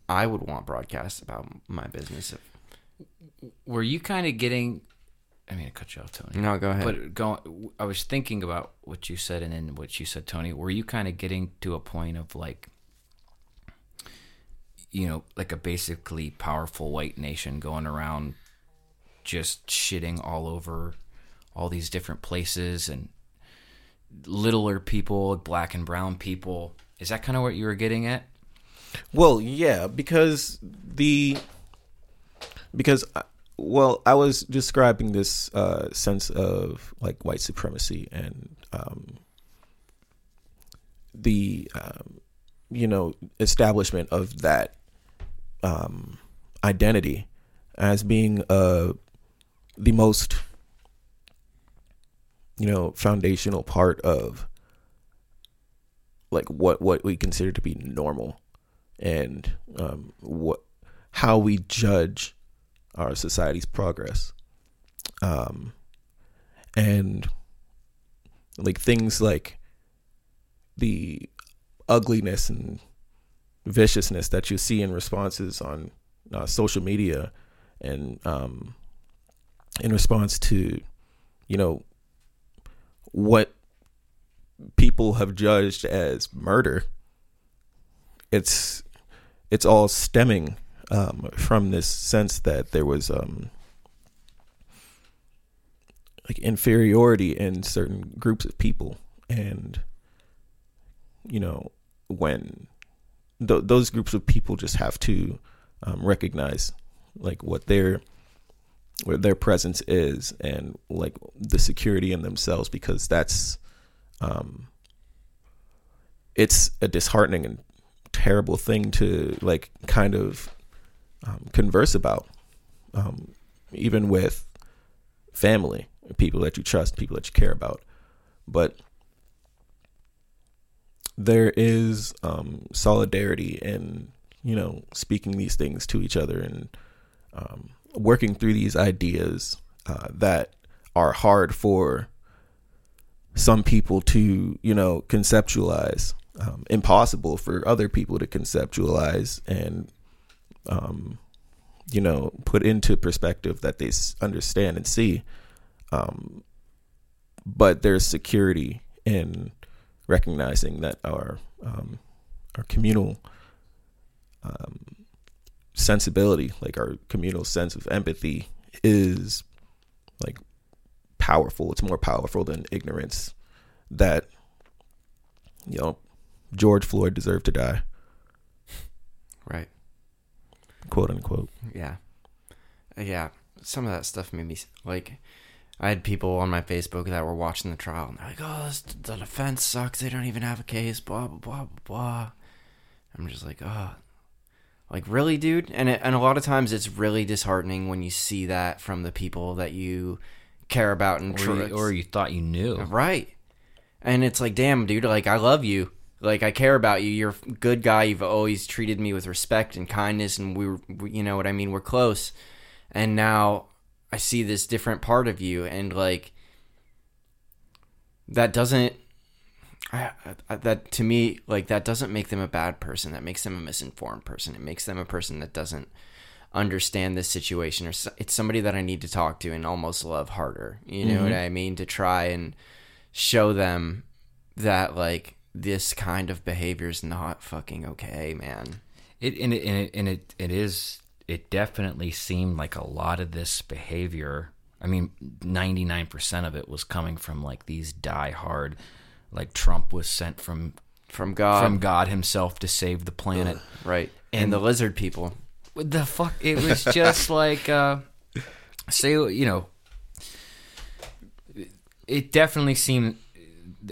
i would want broadcast about my business Were you kind of getting? I mean, I cut you off, Tony. No, go ahead. But going, I was thinking about what you said and then what you said, Tony. Were you kind of getting to a point of like, you know, like a basically powerful white nation going around just shitting all over all these different places and littler people, black and brown people? Is that kind of what you were getting at? Well, yeah, because the because uh, well, I was describing this uh, sense of like white supremacy and um, the um, you know establishment of that um, identity as being uh, the most you know foundational part of like what what we consider to be normal and um, what how we judge our society's progress. Um, and like things like the ugliness and viciousness that you see in responses on uh, social media and um, in response to you know what people have judged as murder it's it's all stemming um, from this sense that there was um, like inferiority in certain groups of people. And you know when th- those groups of people just have to um, recognize like what their what their presence is and like the security in themselves because that's um it's a disheartening and terrible thing to like kind of um, converse about, um, even with family, people that you trust, people that you care about. But there is um, solidarity in you know speaking these things to each other and um, working through these ideas uh, that are hard for some people to you know conceptualize um, impossible for other people to conceptualize and um, you know put into perspective that they understand and see. Um, but there's security in recognizing that our um, our communal um, sensibility, like our communal sense of empathy, is like powerful. It's more powerful than ignorance. That you know, George Floyd deserved to die, Right. quote unquote. Yeah. Yeah. Some of that stuff made me like. I had people on my Facebook that were watching the trial, and they're like, "Oh, this, the defense sucks. They don't even have a case." Blah blah blah blah. blah. I'm just like, oh, like really, dude. And it, and a lot of times it's really disheartening when you see that from the people that you care about and Or you, or you thought you knew. Right. And it's like, damn, dude, like I love you. Like I care about you. You're a good guy. You've always treated me with respect and kindness and we were we, you know what I mean, we're close. And now I see this different part of you and like that doesn't I, I, that to me like that doesn't make them a bad person. That makes them a misinformed person. It makes them a person that doesn't understand this situation or s- it's somebody that I need to talk to and almost love harder. You know what mm-hmm. I mean? To try and show them that like this kind of behavior is not fucking okay, man. It and it and it and it, it is it definitely seemed like a lot of this behavior. I mean, ninety nine percent of it was coming from like these die hard, like Trump was sent from From God, from God Himself to save the planet. right? And, the lizard people. What the fuck? It was just like, uh, say, you know, it definitely seemed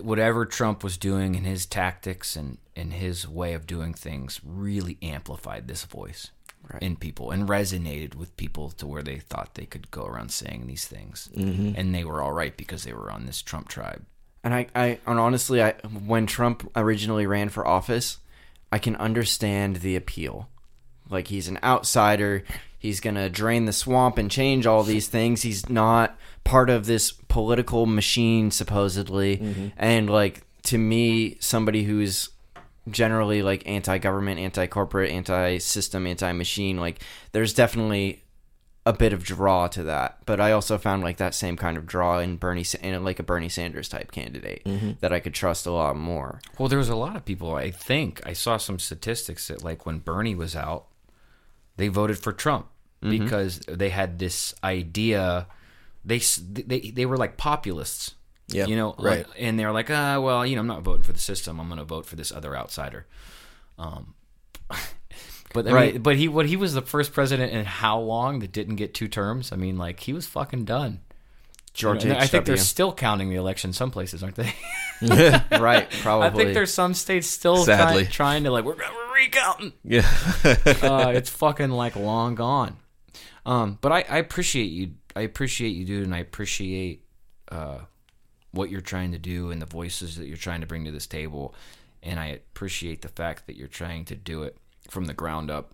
whatever Trump was doing and his tactics and, and his way of doing things really amplified this voice Right. in people and resonated with people to where they thought they could go around saying these things. Mm-hmm. And they were all right because they were on this Trump tribe. And I, I, and honestly, I when Trump originally ran for office, I can understand the appeal. Like he's an outsider. He's gonna drain the swamp and change all these things. He's not part of this political machine, supposedly. Mm-hmm. And like to me, somebody who's generally like anti-government, anti-corporate, anti-system, anti-machine, like there's definitely a bit of draw to that. But I also found like that same kind of draw in Bernie, Sa- in like a Bernie Sanders type candidate mm-hmm. that I could trust a lot more. Well, there was a lot of people. I think I saw some statistics that, like, when Bernie was out, they voted for Trump mm-hmm. because they had this idea. They they they were like populists. Yeah, you know, right. like- and they're like, ah, well, you know, I'm not voting for the system. I'm going to vote for this other outsider. Um, but I Right. mean, but he what he was the first president in how long that didn't get two terms? I mean, like he was fucking done. George And I think they're still counting the election some places, aren't they? right, probably. I think there's some states still Sadly. trying, trying to like we're, we're recounting. Yeah, Uh, it's fucking like long gone. Um, but I, I appreciate you. I appreciate you, dude, and I appreciate uh, what you're trying to do and the voices that you're trying to bring to this table. And I appreciate the fact that you're trying to do it from the ground up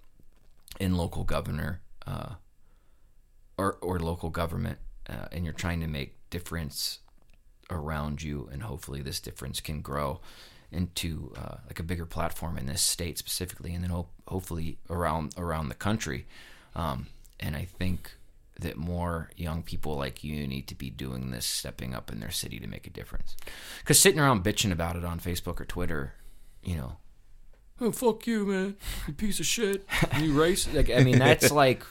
in local governor uh, or or local government, uh, and you're trying to make difference around you, and hopefully this difference can grow into uh, like a bigger platform in this state specifically, and then ho- hopefully around around the country. Um, and I think that more young people like you need to be doing this, stepping up in their city to make a difference. Because sitting around bitching about it on Facebook or Twitter, you know, oh fuck you, man, you piece of shit, you racist. Like, I mean, that's like,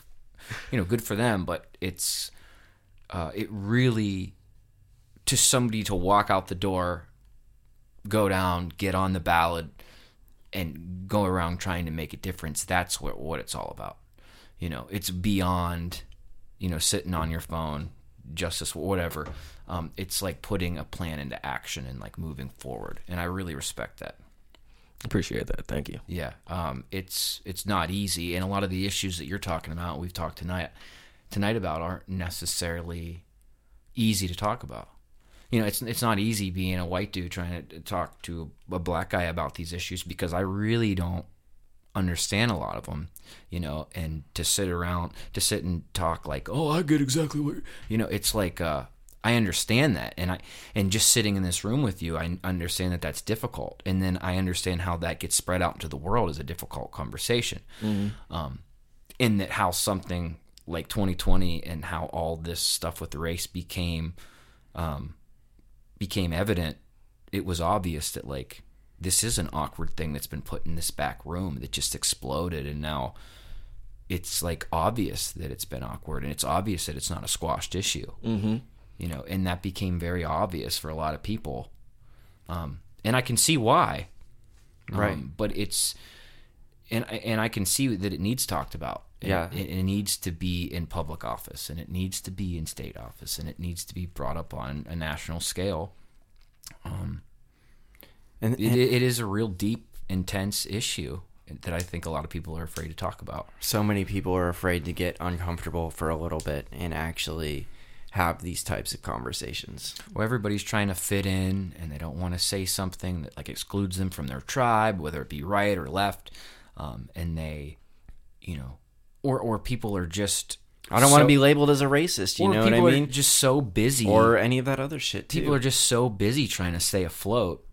you know, good for them, but it's, uh, it really, to somebody to walk out the door, go down, get on the ballot, and go around trying to make a difference. That's what what it's all about. You know, it's beyond, you know, sitting on your phone, justice, whatever. Um, it's like putting a plan into action and like moving forward, and I really respect that. Appreciate that. Thank you. Yeah, um, it's it's not easy, and a lot of the issues that you're talking about, we've talked tonight tonight about, aren't necessarily easy to talk about. You know, it's it's not easy being a white dude trying to talk to a black guy about these issues because I really don't understand a lot of them. You know, and to sit around to sit and talk like, oh, I get exactly what you know. It's like uh, I understand that, and I and just sitting in this room with you, I understand that that's difficult, and then I understand how that gets spread out into the world is a difficult conversation. Um, in that how something like 2020 and how all this stuff with the race became um, became evident, it was obvious that like this is an awkward thing that's been put in this back room that just exploded, and now it's like obvious that it's been awkward, and it's obvious that it's not a squashed issue. Mm-hmm. You know, and that became very obvious for a lot of people, um, and I can see why. Right. Um, but it's and I- and I can see that it needs talked about. And Yeah. it, it needs to be in public office, and it needs to be in state office, and it needs to be brought up on a national scale. And, It, it is a real deep, intense issue that I think a lot of people are afraid to talk about. so many people are afraid to get uncomfortable for a little bit and actually have these types of conversations. Where everybody's trying to fit in, and they don't want to say something that like excludes them from their tribe, whether it be right or left, um, and they, you know, or or people are just. I don't want to be labeled as a racist, you know what I people are mean? just so busy, or any of that other shit too. people are just so busy trying to stay afloat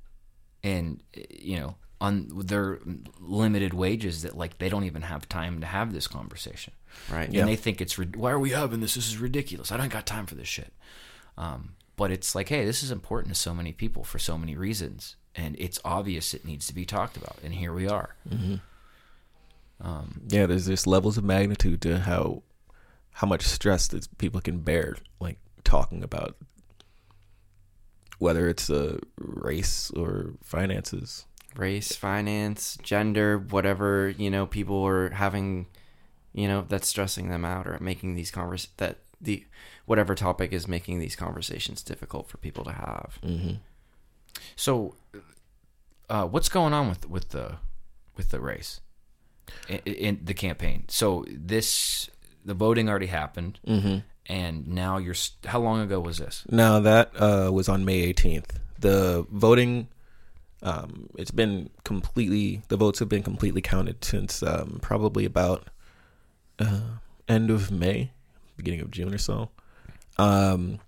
and eh, you know on their limited wages that like they don't even have time to have this conversation. Right. and they think it's why are we having this? This is ridiculous. I don't got time for this shit. Um, but it's like hey this is important to so many people for so many reasons and it's obvious it needs to be talked about and here we are. Mm-hmm. Um, yeah, there's just levels of magnitude to how how much stress that people can bear, like talking about whether it's a race or finances. race, finance, gender, whatever, you know, people are having, you know, that's stressing them out or making these convers that the whatever topic is making these conversations difficult for people to have. so uh, what's going on with with the with the race in, in the campaign so this the voting already happened Mm-hmm. And now you're how long ago was this Now that uh, was on May 18th. The voting, um, it's been completely. The votes have been completely counted since um, probably about uh, end of May, beginning of June or so. Um,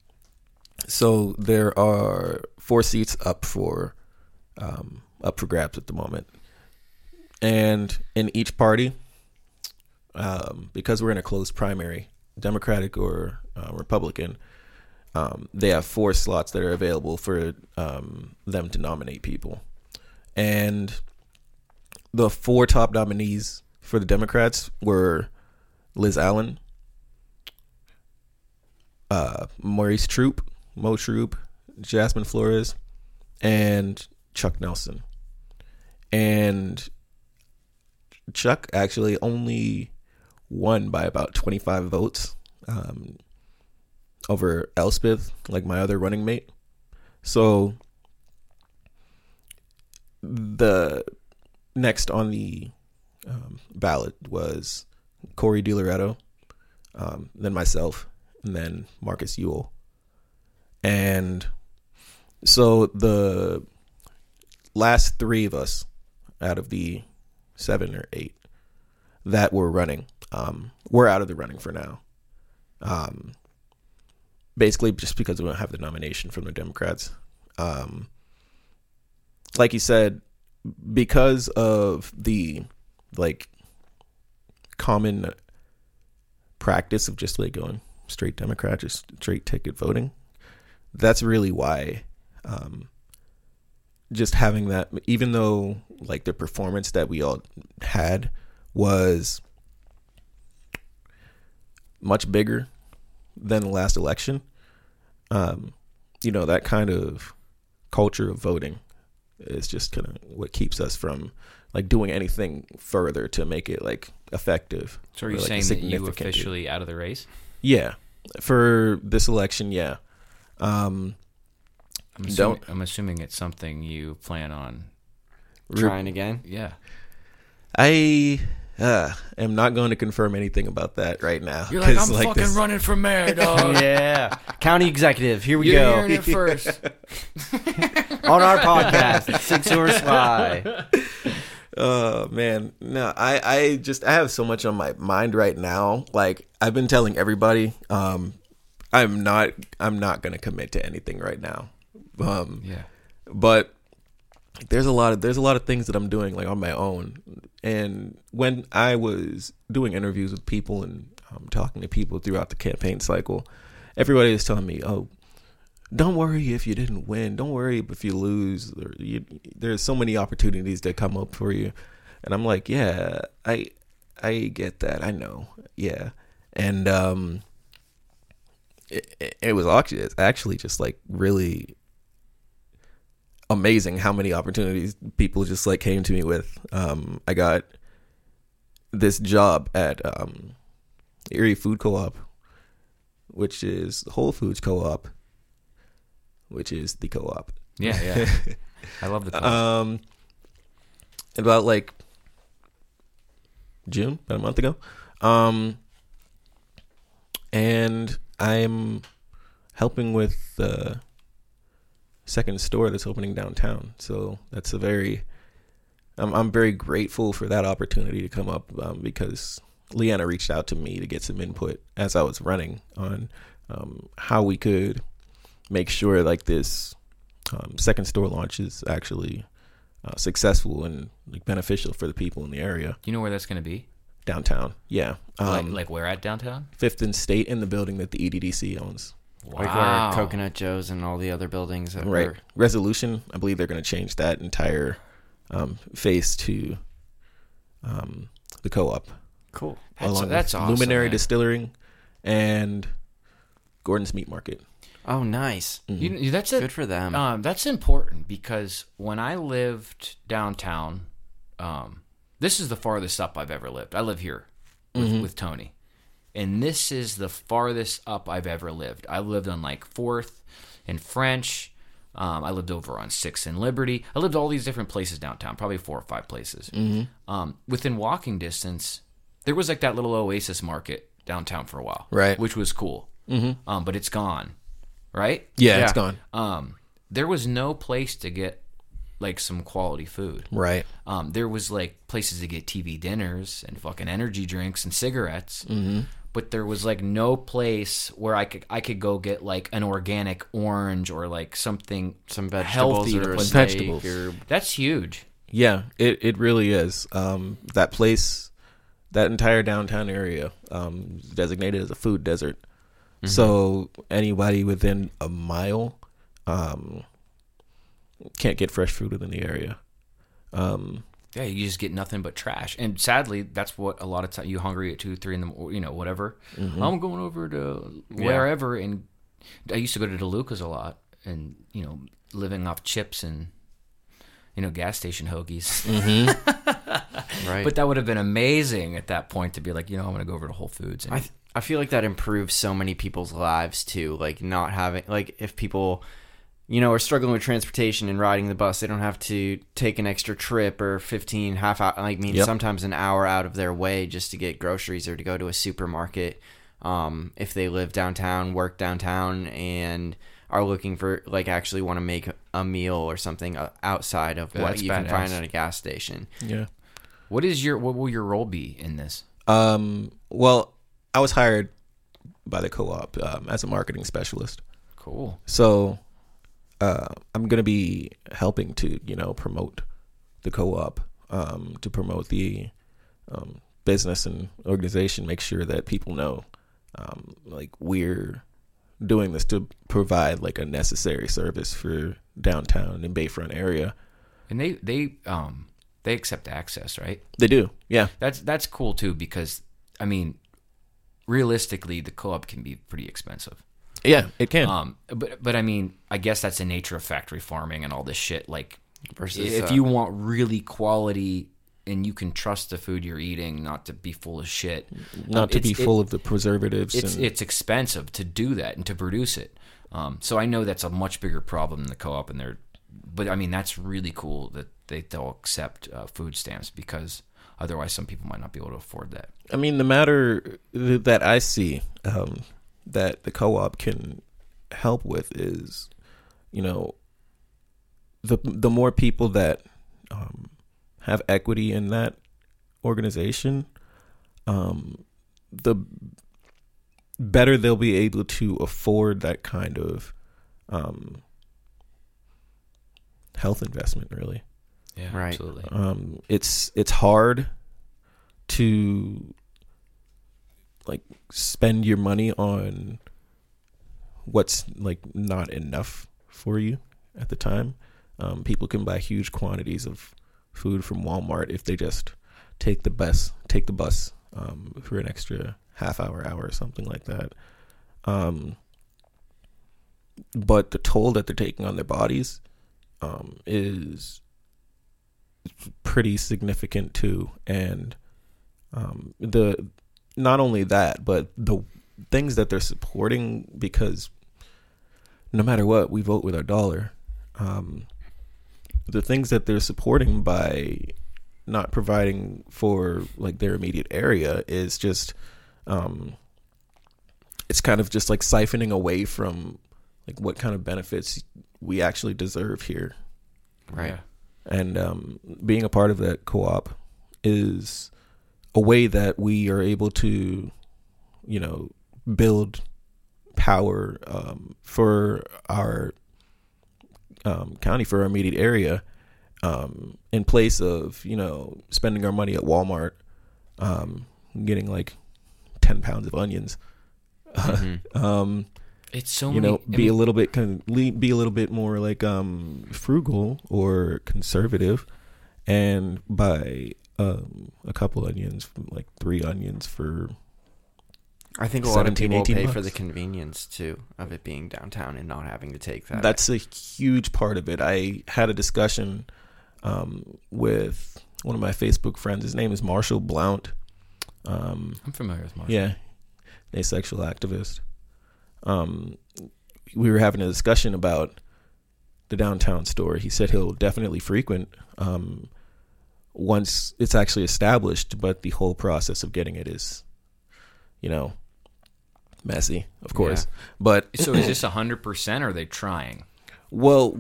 so there are four seats up for um, up for grabs at the moment, and in each party, um, because we're in a closed primary, Democratic or uh, Republican, um, they have four slots that are available for um, them to nominate people. And the four top nominees for the Democrats were Liz Allen, uh, Maurice Troop, Mo Troop, Jasmine Flores, and Chuck Nelson. And Chuck actually only won by about 25 votes um, over Elspeth, like my other running mate. So the next on the um, ballot was Corey DiLoretto, um, then myself, and then Marcus Ewell. And so the last three of us out of the seven or eight that were running, um, we're out of the running for now. Um, basically, just because we don't have the nomination from the Democrats. Um, like you said, because of the like common practice of just like going straight Democrat, just straight ticket voting. That's really why, um, just having that, even though like the performance that we all had was much bigger than the last election, um, you know, that kind of culture of voting is just kind of what keeps us from like doing anything further to make it like effective. so are or, you like, saying that you officially out of the race Yeah, for this election, yeah. Um, I'm assuming, Don't- I'm assuming it's something you plan on trying again. Yeah. I uh, am not going to confirm anything about that right now. You're like, 'cause, I'm fucking this- running for mayor, dog. Yeah, county executive. Here we go. You're go hearing it first. on our podcast, Sink Swim or Fly. Oh man, no, I I just I have so much on my mind right now. Like I've been telling everybody, um, I'm not I'm not gonna commit to anything right now. Um, yeah. but there's a lot of there's a lot of things that I'm doing like on my own. And when I was doing interviews with people and um, talking to people throughout the campaign cycle, everybody was telling me, "Oh, don't worry if you didn't win. Don't worry if you lose. There's so many opportunities that come up for you." And I'm like, "Yeah, I I get that. I know. Yeah." And um it, it- was actually just like really amazing how many opportunities people just like came to me with. Um, I got this job at um, Erie Food Co-op, which is Whole Foods Co-op, which is the co-op. Yeah, yeah. I love the call. Um, about like June, about a month ago. Um, and I'm helping with the second store that's opening downtown. So that's a very, I'm I'm very grateful for that opportunity to come up um, because Leanna reached out to me to get some input as I was running on um, how we could make sure like this um, second store launch is actually uh, successful and like beneficial for the people in the area Do you know where that's going to be? downtown. Yeah, like, um, like where at downtown? Fifth and State in the building that the EDDC owns. Like Wow. where Coconut Joe's and all the other buildings. That Right. were- Resolution. I believe they're going to change that entire um, face to um, the co-op. Cool. That's, along that's with awesome. Luminary man. Distilling and Gordon's Meat Market. Oh, nice. You, you- that's it. Good for them. Um, that's important because when I lived downtown, um, this is the farthest up I've ever lived. I live here with, with Tony, and this is the farthest up I've ever lived. I lived on like Fourth and French. Um, I lived over on Sixth and Liberty. I lived all these different places downtown, probably four or five places. Um, within walking distance, there was like that little oasis market downtown for a while, Right. Which was cool. Mm-hmm. Um, but it's gone, right? Yeah, Yeah. it's gone. um, there was no place to get like some quality food. Right. Um, there was like places to get TV dinners and fucking energy drinks and cigarettes, mm-hmm. But there was like no place where I could I could go get like an organic orange or like something Some vegetables healthy or to put- Vegetables. or That's huge. Yeah, it, it really is. Um, that place, that entire downtown area, um, designated as a food desert. So anybody within a mile, um, can't get fresh food within the area. Um, Yeah, you just get nothing but trash, and sadly, that's what a lot of time you hungry at two, three in the morning, you know whatever. Mm-hmm. I'm going over to wherever, and I used to go to DeLuca's a lot, and you know living off chips and you know gas station hoagies. Mm-hmm. right. but that would have been amazing at that point to be like, you know, I'm gonna go over to Whole Foods. And, I th- I feel like that improves so many people's lives too. Like not having like if people you know are struggling with transportation and riding the bus, they don't have to take an extra trip or 15 half hour I mean Yep. sometimes an hour out of their way just to get groceries or to go to a supermarket. Um, if they live downtown, work downtown and are looking for like actually want to make a meal or something uh, outside of what That's you can badass. find at a gas station. yeah. what is your what will your role be in this? Um, well, I was hired by the co-op um, as a marketing specialist. Cool. So uh, I'm going to be helping to, you know, promote the co-op, um, to promote the um, business and organization, make sure that people know, um, like we're doing this to provide like a necessary service for downtown and Bayfront area. And they they um they accept access, right? They do, yeah, That's that's cool too because I mean, realistically, the co-op can be pretty expensive. Yeah, it can. Um, but but I mean, I guess that's the nature of factory farming and all this shit. Like, Versus, if uh, you want really quality and you can trust the food you're eating not to be full of shit, Not um, to be it's- it- full of the preservatives. it's and, it's expensive to do that and to produce it. Um, so I know that's a much bigger problem than the co-op, and they're, but I mean that's really cool that they they'll accept uh, food stamps because otherwise some people might not be able to afford that. I mean, the matter that I see um, that the co-op can help with is, you know, the the more people that um, have equity in that organization, um, the better they'll be able to afford that kind of um, health investment. Really, Yeah, Right. absolutely. um, it's it's hard to like spend your money on what's like not enough for you at the time. Um, people can buy huge quantities of food from Walmart if they just take the bus take the bus um, for an extra half hour hour or something like that. Um, but the toll that they're taking on their bodies um, is pretty significant too, and um, the not only that, but the things that they're supporting because no matter what, we vote with our dollar. Um, the things that they're supporting by not providing for like their immediate area is just um, it's kind of just like siphoning away from like what kind of benefits we actually deserve here Right. and um, being a part of that co-op is a way that we are able to you know build power um, for our um, county for our immediate area um, in place of you know spending our money at walmart um, getting like 10 pounds of onions um, It's so you many. know I be a little bit con- be a little bit more like um frugal or conservative and buy um a couple onions like three onions for I think a lot of people 18 pay for the convenience too of it being downtown and not having to take that. that's a huge part of it i had a discussion um with one of my facebook friends his name is marshall blount um I'm familiar with Marshall. Yeah, asexual activist. Um, we were having a discussion about the downtown store. He said he'll definitely frequent um, once it's actually established, but the whole process of getting it is, you know, messy, of course. But So is this hundred percent? Or are they trying? well,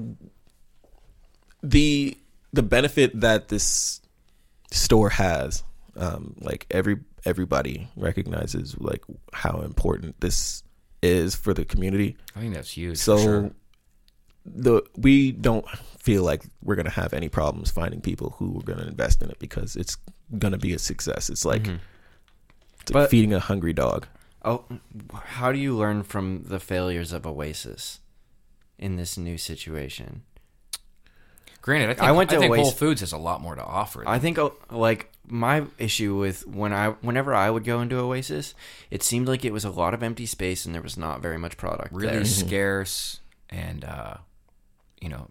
the the benefit that this store has, um, like every everybody recognizes like how important this is for the community. I think that's huge. So sure. The we don't feel like we're gonna have any problems finding people who are gonna invest in it because it's gonna be a success. It's like it's like But- feeding a hungry dog. Oh, how do you learn from the failures of Oasis in this new situation? Granted, I think, I went to I think Oasis- Whole Foods has a lot more to offer. I think uh, like my issue with when I whenever I would go into Oasis, it seemed like it was a lot of empty space and there was not very much product. really there. scarce and uh you know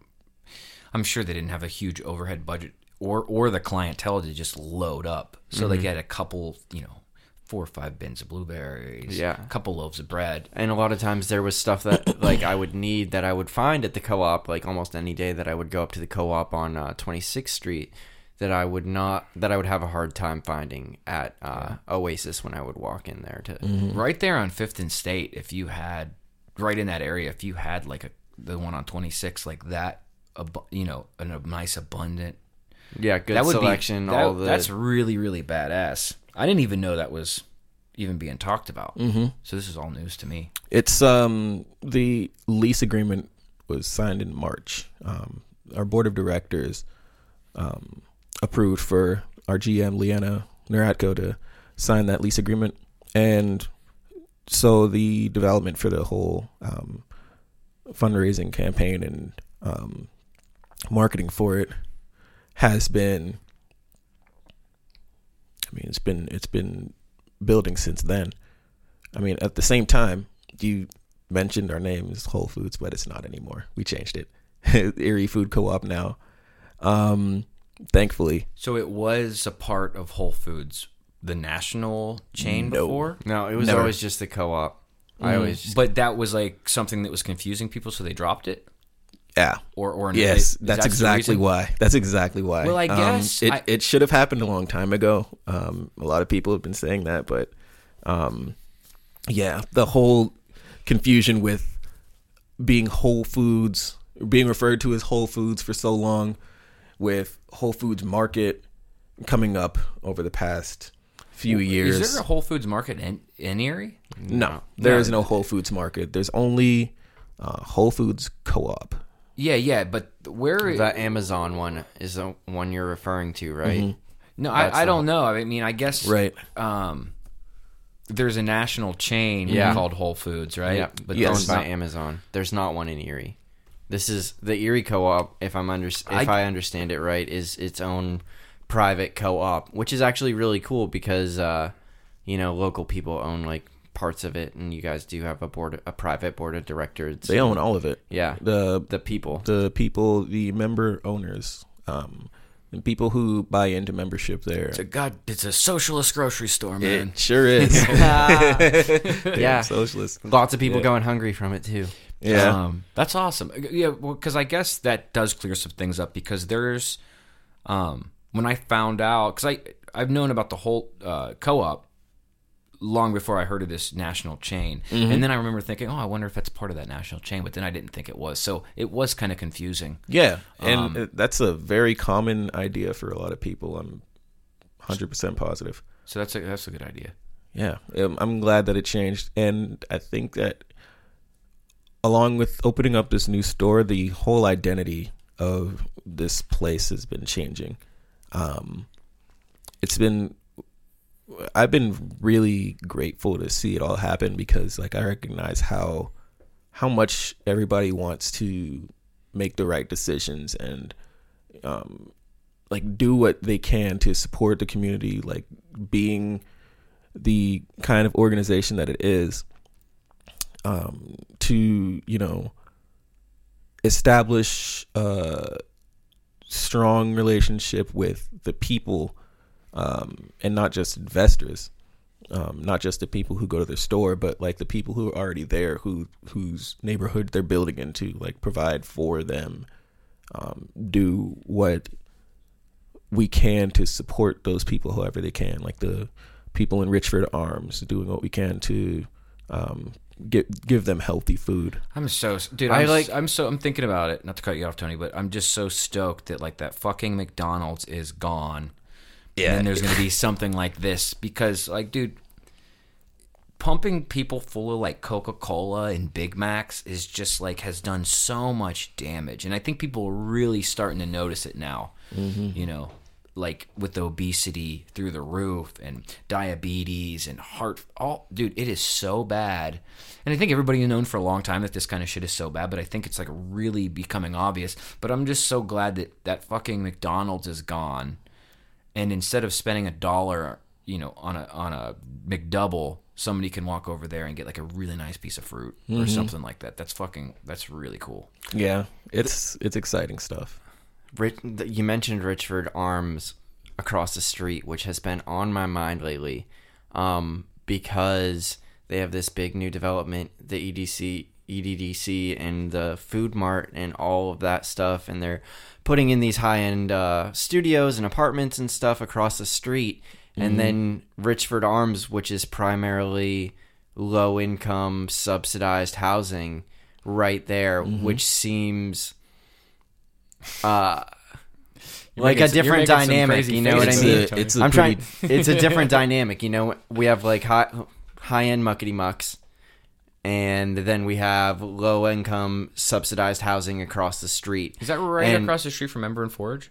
i'm sure they didn't have a huge overhead budget or or the clientele to just load up so Mm-hmm. they get a couple you know four or five bins of blueberries Yeah. a couple loaves of bread and a lot of times there was stuff that like I would need that I would find at the co-op like almost any day that I would go up to the co-op on uh, 26th Street that I would not that I would have a hard time finding at uh, Oasis when I would walk in there to right there on fifth and state if you had right in that area if you had like a the one on 26 like that you know a nice abundant. Yeah good that selection be that, all the that's really really badass. I didn't even know that was even being talked about. Mm-hmm. so this is all news to me. It's um the lease agreement was signed in March. Um, our board of directors um, approved for our GM Leanna Neratko to sign that lease agreement, and so the development for the whole um, fundraising campaign and um, marketing for it has been. I mean, it's been it's been building since then. I mean, at the same time, you mentioned our name is Whole Foods, but it's not anymore. We changed it. Erie Food Co-op now. Um, thankfully, So it was a part of Whole Foods, the national chain No. before, no it was Never. always just the co-op I always just, but that was like something that was confusing people, so they dropped it. Yeah. Or or Yes, is that's that exactly why. That's exactly why. Well, I Um, guess it I- it should have happened a long time ago. Um, a lot of people have been saying that, but um, yeah, the whole confusion with being Whole Foods, being referred to as Whole Foods for so long, with Whole Foods Market coming up over the past few years. Is there a Whole Foods market in, in Erie? no, there is no Whole Foods Market. There's only uh, Whole Foods Co-op. Yeah, yeah, but where? The Amazon one is the one you're referring to, right? no, that's I, I don't know. I mean, I guess Right. Um, there's a national chain Yeah. called Whole Foods, right? Yeah, but Yes. owned there's by not- Amazon. There's not one in Erie. This is the Erie Co-op. If I'm under, if I- I, understand it right, is its own private co-op, which is actually really cool because uh, you know local people own like parts of it, and you guys do have a board, a private board of directors. They own all of it. Yeah, The the people. the people, the member owners, um, and people who buy into membership there. It's a god. It's a socialist grocery store, man. It sure is. yeah, socialist. lots of people going hungry from it too. Yeah, Um, that's awesome. Yeah, well, because I guess that does clear some things up because there's, um, when I found out, because I I've known about the whole uh, co-op long before I heard of this national chain, and then I remember thinking, oh, I wonder if that's part of that national chain, but then I didn't think it was, so it was kind of confusing. yeah, and Um, uh, that's a very common idea for a lot of people. I'm hundred percent positive. So that's a that's a good idea. Yeah, um, I'm glad that it changed, and I think that along with opening up this new store, the whole identity of this place has been changing. Um, it's been I've been really grateful to see it all happen because like I recognize how how much everybody wants to make the right decisions and um like do what they can to support the community. Like being the kind of organization that it is um to you know establish a strong relationship with the people um, and not just investors, um, not just the people who go to their store, but like the people who are already there, who whose neighborhood they're building into, like provide for them, um, do what we can to support those people, however they can, like the people in Richford Arms, doing what we can to um, give give them healthy food. I'm so dude. I I'm, like- like. I'm so. I'm thinking about it. Not to cut you off, Tony, but I'm just so stoked that like that fucking McDonald's is gone. Yeah. And then there's gonna be something like this because like, dude, pumping people full of like Coca Cola and Big Macs is just like has done so much damage, and I think people are really starting to notice it now. You know. Like with obesity through the roof and diabetes and heart, all dude, it is so bad. And I think everybody has known for a long time that this kind of shit is so bad, but I think it's like really becoming obvious. But I'm just so glad that that fucking McDonald's is gone and instead of spending a dollar, you know, on a on a McDouble, somebody can walk over there and get like a really nice piece of fruit or mm-hmm. something like that. That's fucking that's really cool. Yeah, it's it's exciting stuff. Rich, you mentioned Richford Arms across the street, which has been on my mind lately, um, because they have this big new development, the EDC, EDDC, and the Food Mart, and all of that stuff, and they're putting in these high end uh, studios and apartments and stuff across the street, and then Richford Arms, which is primarily low income subsidized housing, right there, which seems uh like a some- different dynamic you know what i faces mean It's a- it's a i'm trying pretty- it's a different dynamic you know we have like high high end muckety mucks and then we have low income subsidized housing across the street Is that right And across the street from Ember and Forge?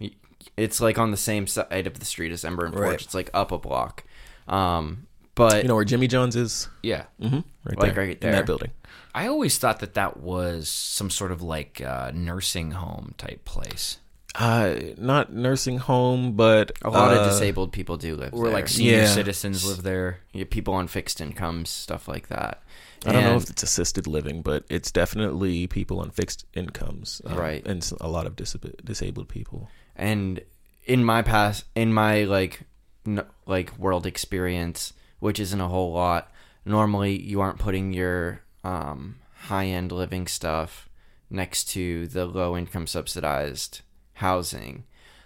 it's like on the same side of the street as ember and forge Right. it's like up a block um but You know where Jimmy John's is? Yeah. Mm-hmm. Right Like there, right in there. that building. I always thought that that was some sort of like uh, nursing home type place. Uh, not nursing home, but a lot uh, of disabled people do live there. Or there. like senior Yeah. citizens live there. Yeah, people on fixed incomes stuff like that I don't know And- if it's assisted living, but it's definitely people on fixed incomes, um, Right. And s- a lot of disab- disabled people. and in my past in my like n- like world experience which isn't a whole lot normally you aren't putting your um high end living stuff next to the low income subsidized housing,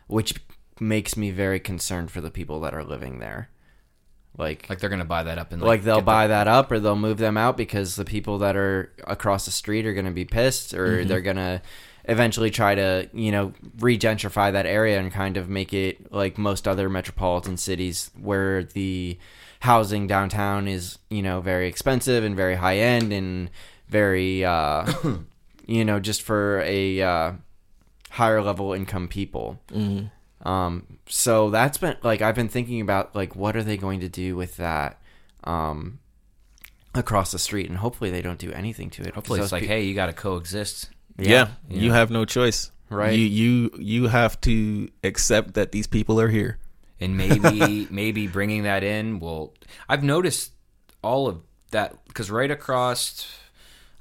which makes me very concerned for the people that are living there. Like, Like they're gonna buy that up and like they'll get the- buy that up or they'll move them out because the people that are across the street are going to be pissed or they're going to eventually try to you know regentrify that area and kind of make it like most other metropolitan cities where the housing downtown is you know very expensive and very high end and very uh you know just for a uh higher level income people um, so that's been like I've been thinking about like what are they going to do with that um, across the street, and hopefully they don't do anything to it. Hopefully, it's like, pe- hey, you got to coexist. Yeah, Yeah. you have no choice. Right. You you you have to accept that these people are here. And maybe maybe bringing that in will i've noticed all of that because right across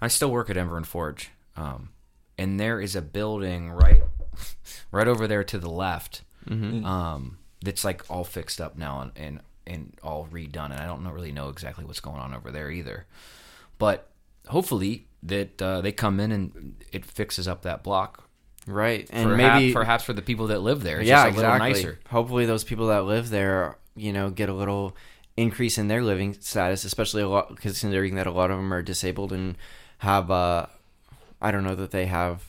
i still work at Ember and forge um, and there is a building right right over there to the left um, that's like all fixed up now and, and and all redone and i don't know, really know exactly what's going on over there either. But hopefully that uh, they come in and it fixes up that block right, and perhaps, maybe perhaps for the people that live there it's yeah, just a little exactly. nicer Hopefully those people that live there, you know, get a little increase in their living status, especially a lot considering that a lot of them are disabled and have uh, I don't know that they have.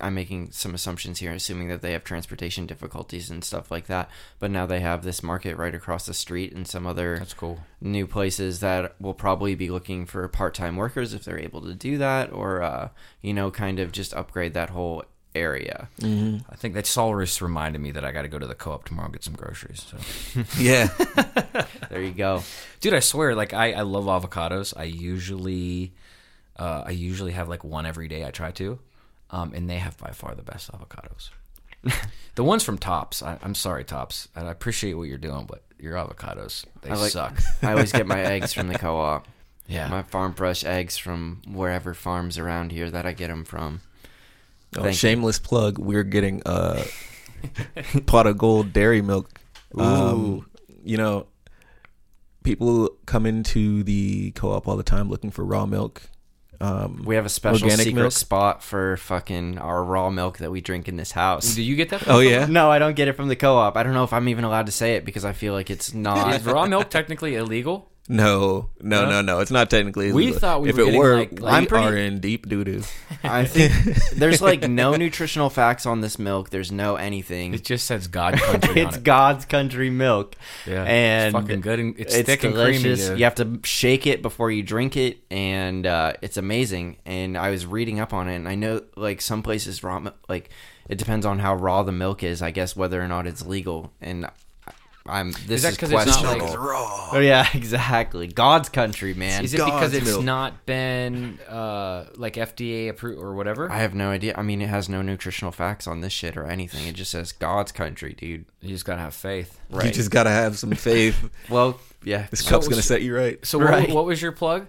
I'm making some assumptions here, assuming that they have transportation difficulties and stuff like that. But now they have this market right across the street and some other that's cool new places that will probably be looking for part-time workers if they're able to do that, or uh, you know, kind of just upgrade that whole area. I think that Solrus reminded me that I got to go to the co-op tomorrow and get some groceries. So, Yeah, There you go. dude, I swear, like I, I love avocados. I usually, uh, I usually have like one every day. I try to, um, and they have by far the best avocados. the ones from Tops. I, I'm sorry, Tops. and I appreciate what you're doing, but your avocados they I like- suck. I always get my eggs from the co-op. Yeah, My farm fresh eggs from wherever farms around here that I get them from. Oh, Thank you. shameless plug. We're getting uh, pot of gold dairy milk. Um, you know, people come into the co-op all the time looking for raw milk. Um, We have a special Organic secret milk? spot for fucking our raw milk that we drink in this house. do you get that? From oh the yeah, No, I don't get it from the co-op. I don't know if I'm even allowed to say it because I feel like it's not. Is raw milk technically illegal? No, no, no, no. It's not technically. We illegal. thought we if were it getting, were, like- we I'm pretty- are in deep doo doo. I think there's like no nutritional facts on this milk. There's no anything. It just says God country it's on it. God's country milk. Yeah, and it's fucking good. And it's, it's thick delicious. and creamy. dude. You have to shake it before you drink it, and uh, it's amazing. And I was reading up on it, and I know like some places raw, mil- like it depends on how raw the milk is. I guess whether or not it's legal. And I'm this Is that is 'cause it's not, like, questionable. Oh yeah, exactly. God's country, man. Is it because it's milk. not been uh, like FDA approved or whatever? I have no idea. I mean, it has no nutritional facts on this shit or anything. It just says God's country, dude. you just gotta have faith. Right? You just gotta have some faith. Well, yeah. This So- cup's gonna set you right. So Right. what, what was your plug?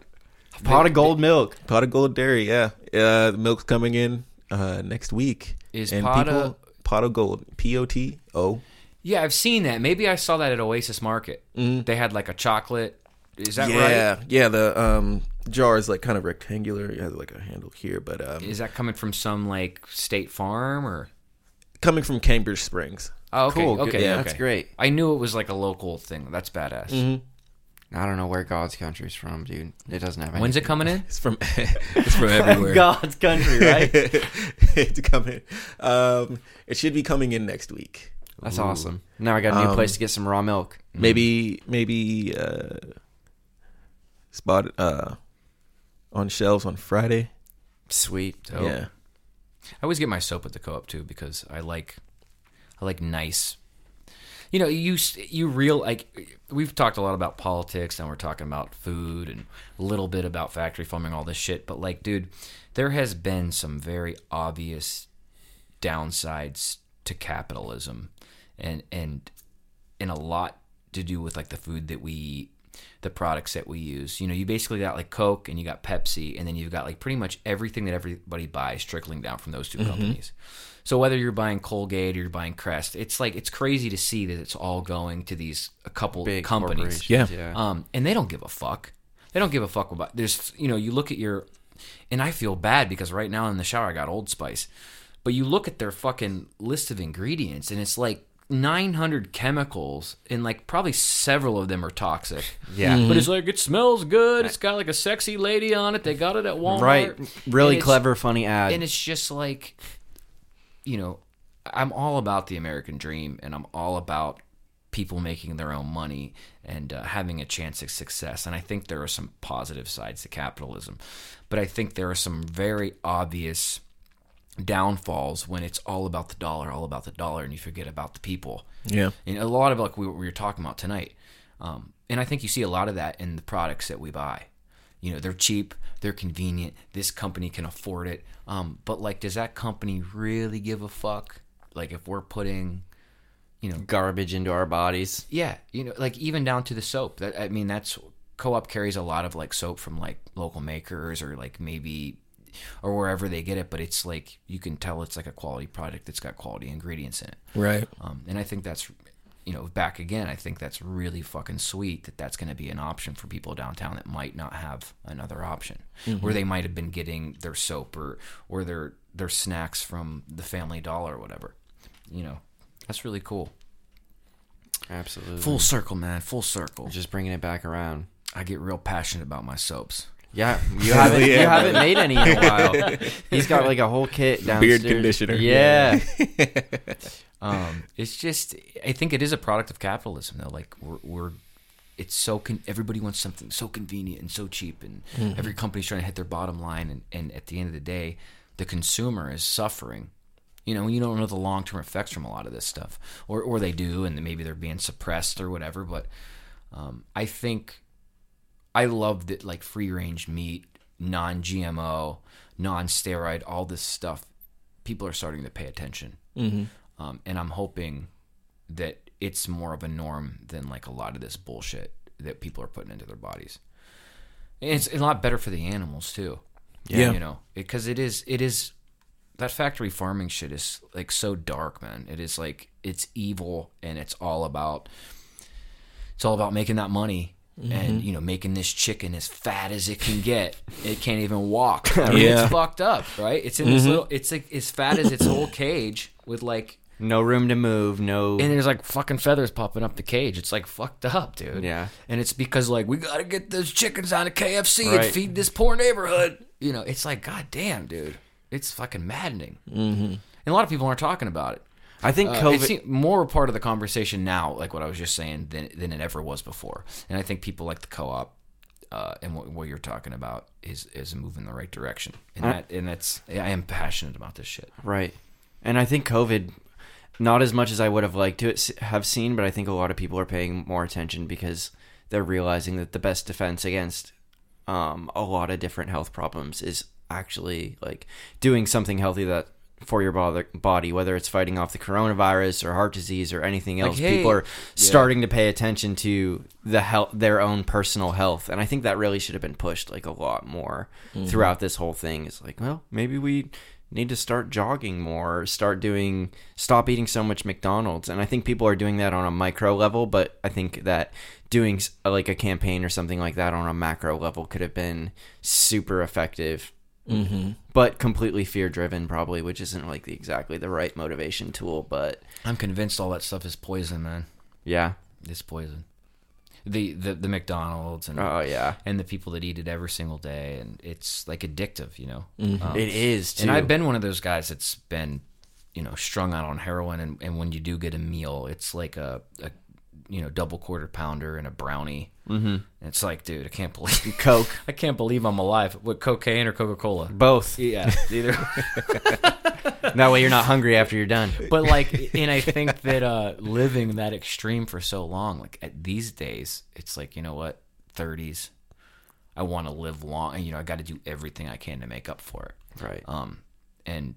pot of gold milk. Pot of gold dairy, yeah. Uh, the milk's coming in uh, next week. Is and pot people, of- pot of gold, P O T O. Yeah, I've seen that. Maybe I saw that at Oasis Market. They had like a chocolate. Is that yeah, right? yeah. Yeah. The um, jar is like kind of rectangular. It has like a handle here, but um, Is that coming from some like State Farm or? coming from Cambridge Springs. Oh, okay, Cool, okay, Yeah, okay. that's great. I knew it was like a local thing. That's badass. I don't know where God's country's from, dude. It doesn't have. When's it coming in? It's from it's from everywhere. God's country, right? it's coming. Um, it should be coming in next week. That's awesome. Now I got a new Um, place to get some raw milk. Maybe maybe uh, spot uh on shelves on Friday. Sweet. Dope. Yeah. I always get my soap at the co-op too because I like, I like nice. You know, you you real like we've talked a lot about politics and we're talking about food and a little bit about factory farming, all this shit. But like, dude, there has been some very obvious downsides to capitalism, and and and a lot to do with like the food that we eat, the products that we use. You know, you basically got like Coke and you got Pepsi, and then you've got like pretty much everything that everybody buys trickling down from those 2 companies. So whether you're buying Colgate or you're buying Crest, it's like it's crazy to see that it's all going to these a couple Big companies. Yeah. yeah. Um, and they don't give a fuck. They don't give a fuck about. There's, you know, you look at your and I feel bad because right now in the shower I got Old Spice, but you look at their fucking list of ingredients and it's like 900 chemicals and like probably several of them are toxic. Yeah. But it's like it smells good. It's got like a sexy lady on it. They got it at Walmart. Right. Really clever, funny ad. and it's just like you know i'm all about the american dream and i'm all about people making their own money and uh, having a chance at success and i think there are some positive sides to capitalism but i think there are some very obvious downfalls when it's all about the dollar all about the dollar and you forget about the people Yeah. and a lot of like we, we were talking about tonight um, and i think you see a lot of that in the products that we buy you know they're cheap they're convenient this company can afford it um, but like does that company really give a fuck like if we're putting you know Garbage into our bodies. yeah you know like even down to the soap that i mean that's co-op carries a lot of like soap from like local makers or like maybe or wherever they get it but it's like you can tell it's like a quality product that's got quality ingredients in it Right. um, and I think that's, you know, back again, I think that's really fucking sweet that that's going to be an option for people downtown that might not have another option, where they might have been getting their soap or or their their snacks from the Family Dollar or whatever. You know, that's really cool. Absolutely. Full circle, man. Full circle. Just bringing it back around. I get real passionate about my soaps. Yeah, you haven't you haven't made any in a while. He's got like a whole kit downstairs. Beard conditioner. Yeah, um, it's just I think it is a product of capitalism though. Like we're, we're it's so con- everybody wants something so convenient and so cheap, and every company's trying to hit their bottom line, and, and at the end of the day, the consumer is suffering. You know, you don't know the long term effects from a lot of this stuff, or or they do, and maybe they're being suppressed or whatever. But um, I think I love that like free range meat, non GMO, non steroid, all this stuff. People are starting to pay attention, mm-hmm. um, and I'm hoping that it's more of a norm than like a lot of this bullshit that people are putting into their bodies. And it's a lot better for the animals too. Yeah. you know, because it is it is that factory farming shit is like so dark, man. It is like it's evil and it's all about it's all about making that money and you know making this chicken as fat as it can get. It can't even walk. I mean, Yeah. it's fucked up, right? It's in this little. It's like as fat as its whole cage with like. no room to move. No. And there's like fucking feathers popping up the cage. It's like fucked up, dude. Yeah. And it's because like we gotta get those chickens on a KFC Right. and feed this poor neighborhood. You know, it's like god damn, dude. It's fucking maddening. Mm-hmm. And a lot of people aren't talking about it. I think Uh, COVID. It's more a part of the conversation now, like what I was just saying, than than it ever was before. And I think people like the co-op uh, and what, what you're talking about is is a move in the right direction. And that and that's I am passionate about this shit. Right. And I think COVID, not as much as I would have liked to have seen, but I think a lot of people are paying more attention because they're realizing that the best defense against um, a lot of different health problems is actually like doing something healthy that for your body, whether it's fighting off the coronavirus or heart disease or anything else. hey, people are starting to pay attention to the health, their own personal health, and I think that really should have been pushed like a lot more mm-hmm. throughout this whole thing. It's like, well, maybe we need to start jogging more, start doing, stop eating so much McDonald's, and I think people are doing that on a micro level, but I think that doing like a campaign or something like that on a macro level could have been super effective but completely fear driven probably which isn't like the exactly the right motivation tool but I'm convinced all that stuff is poison, man. yeah It's poison. The the the McDonald's and oh yeah and the people that eat it every single day, and it's like addictive, you know. Um, it is too And I've been one of those guys that's been, you know, strung out on heroin. And, and when you do get a meal, it's like a, a you know, double quarter pounder and a brownie. Mm-hmm. It's like, dude, I can't believe coke I can't believe I'm alive. What cocaine or Coca Cola? both Yeah, either. that way you're not hungry after you're done but like, and I think that uh, living that extreme for so long, like at these days, it's like you know what, 30s. I want to live long, and you know, I got to do everything I can to make up for it. right um, and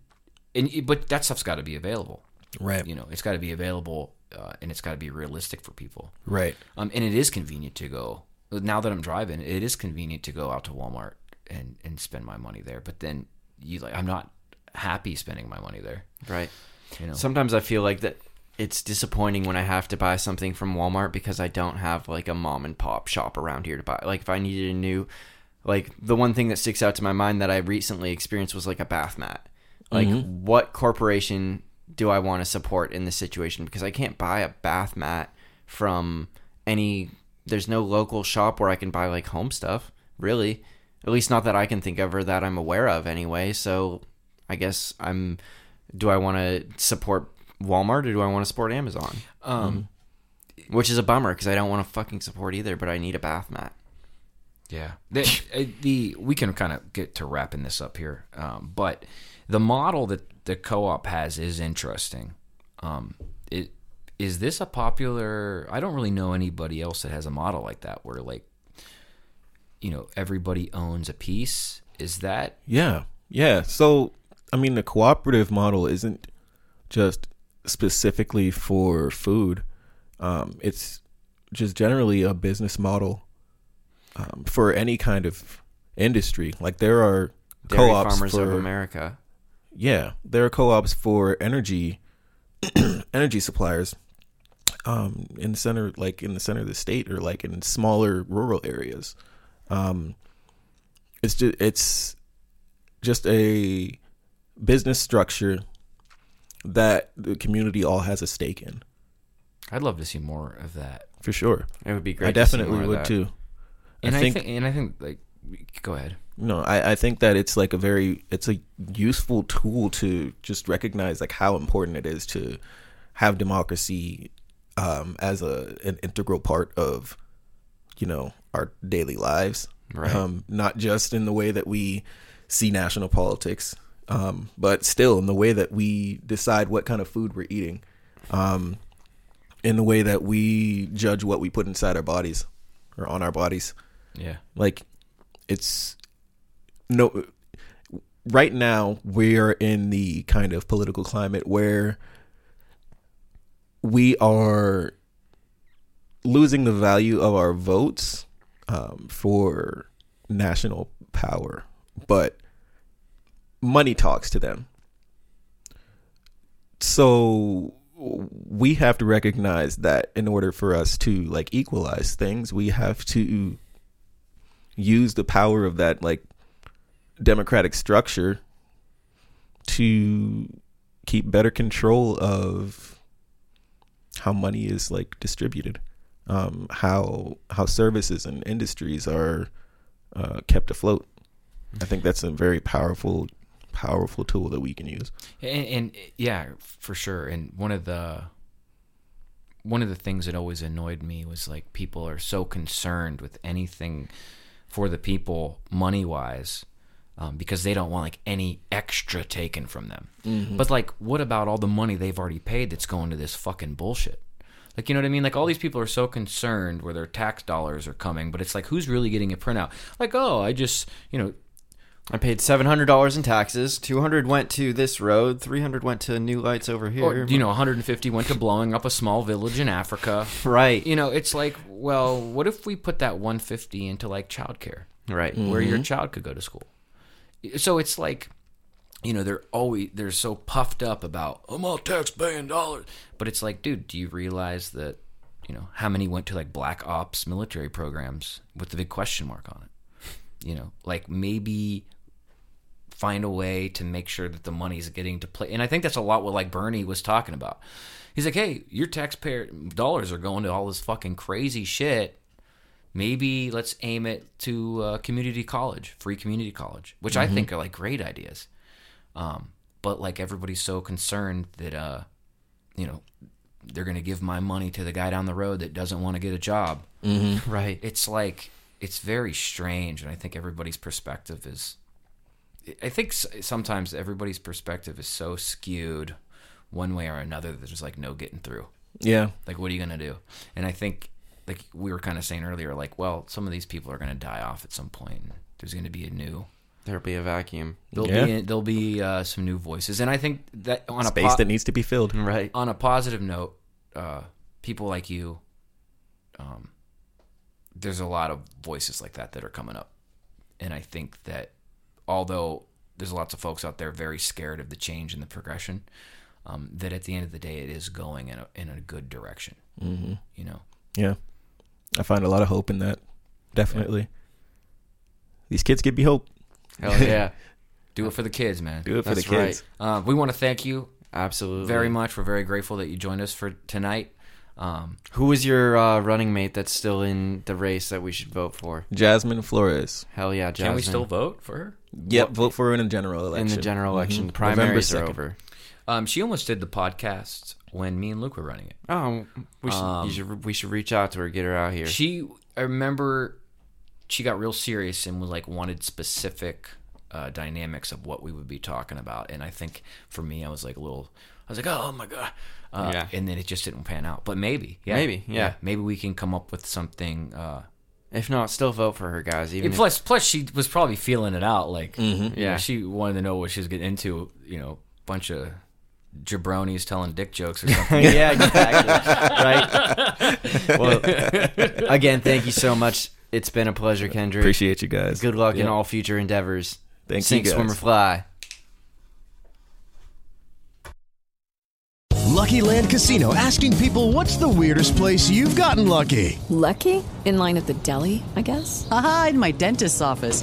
and but that stuff's got to be available. Right. You know, it's got to be available, uh, and it's got to be realistic for people. Right. Um, and it is convenient to go. Now that I'm driving, it is convenient to go out to Walmart and and spend my money there. But then you like, I'm not happy spending my money there. right You know, sometimes i feel like that it's disappointing when i have to buy something from walmart because i don't have like a mom and pop shop around here to buy like if i needed a new like the one thing that sticks out to my mind that I recently experienced was like a bath mat. Like what corporation do I want to support in this situation? Because I can't buy a bath mat from any. There's no local shop where I can buy like home stuff. Really, at least not that I can think of or that I'm aware of anyway. So I guess I'm. Do I want to support Walmart or do I want to support Amazon? Um, Which is a bummer because I don't want to fucking support either, but I need a bath mat. Yeah, the, uh, the we can kind of get to wrapping this up here, um, but the model that the co-op has is interesting. Um, it is this a popular? I don't really know anybody else that has a model like that where like, you know, everybody owns a piece. Is that Yeah, yeah. So, I mean, the cooperative model isn't just specifically for food. Um, it's just generally a business model um, for any kind of industry. Like there are Dairy co-ops Farmers for of America. Yeah, there are co-ops for energy energy suppliers um, in the center, like in the center of the state, or like in smaller rural areas. Um, it's just it's just a business structure that the community all has a stake in, I'd love to see more of that. for sure. It would be great. I definitely would too. And I I think think, and I think like, go ahead. No, I, I think that it's like a very it's a useful tool to just recognize like how important it is to have democracy um, as a an integral part of you know our daily lives, Right. um, not just in the way that we see national politics, um, but still in the way that we decide what kind of food we're eating, um, in the way that we judge what we put inside our bodies or on our bodies Yeah. like it's no right now we're in the kind of political climate where we are losing the value of our votes um, for national power but money talks to them. So we have to recognize that in order for us to like equalize things we have to use the power of that like democratic structure to keep better control of how money is like distributed um how how services and industries are uh, kept afloat i think that's a very powerful powerful tool that we can use And, and yeah, for sure. And one of the one of the things that always annoyed me was like people are so concerned with anything for the people money wise um, because they don't want like any extra taken from them. But like, what about all the money they've already paid that's going to this fucking bullshit? Like, you know what I mean? Like, all these people are so concerned where their tax dollars are coming, but it's like, who's really getting a printout? Like, oh, I just, you know, I paid seven hundred dollars in taxes. Two hundred went to this road. Three hundred went to new lights over here. or, you know, 150 went to blowing up a small village in Africa. right, You know, it's like, well, what if we put that 150 into like childcare, right. where your child could go to school? So it's like, you know, they're always they're so puffed up about I'm all tax paying dollars, but it's like, dude, do you realize that, you know, how many went to like black ops military programs with the big question mark on it? You know, like maybe find a way to make sure that the money's getting to play. And I think that's a lot what like Bernie was talking about. He's like, hey, your taxpayer dollars are going to all this fucking crazy shit. Maybe let's aim it to uh, community college, free community college, which I think are like great ideas. Um, but like everybody's so concerned that, uh, you know, they're going to give my money to the guy down the road that doesn't want to get a job. Right. It's like it's very strange, and I think everybody's perspective is. I think sometimes everybody's perspective is so skewed one way or another that there's like no getting through. yeah Like, what are you gonna do? And I think, like we were kind of saying earlier, like, well, some of these people are gonna die off at some point. There's gonna be a new. There'll be a vacuum. There'll Yeah. be there'll be uh, some new voices, and I think that on a space po- that needs to be filled Right. on a positive note, uh, people like you, um, there's a lot of voices like that that are coming up, and I think that although there's lots of folks out there very scared of the change and the progression, um, that at the end of the day, it is going in a in a good direction. Mm-hmm. You know, Yeah. I find a lot of hope in that. Definitely. these kids give me hope. Hell yeah. Do it for the kids, man. Do it for That's the kids. Uh, we want to thank you Absolutely. very much. We're very grateful that you joined us for tonight. Um, Who was your uh, running mate that's still in the race that we should vote for? Jasmine Flores. Hell yeah, Jasmine. can we still vote for her? Yep, vote for her in a general election. in the general election? The Mhm. November primaries are 2nd. over. Um, she almost did the podcast when me and Luke were running it. Oh, we should, Um, you should we should reach out to her, get her out here. She, I remember, she got real serious and was like wanted specific uh, dynamics of what we would be talking about. And I think for me, I was like a little, I was like, oh my god, uh, Yeah. And then it just didn't pan out. But maybe, yeah, Maybe, yeah. maybe we can come up with something. Uh, if not, still vote for her, guys. Even and if- plus, plus she was probably feeling it out. Like, you know, Yeah. she wanted to know what she was getting into. You know, bunch of jabronis telling dick jokes or something. yeah, exactly. right. Well, again, thank you so much. It's been a pleasure, Kendrick. Appreciate you guys. Good luck in all future endeavors. Thank Sink, you guys. swim, or fly. Lucky Land Casino asking people what's the weirdest place you've gotten lucky? Lucky? In line at the deli, I guess? Haha, in my dentist's office.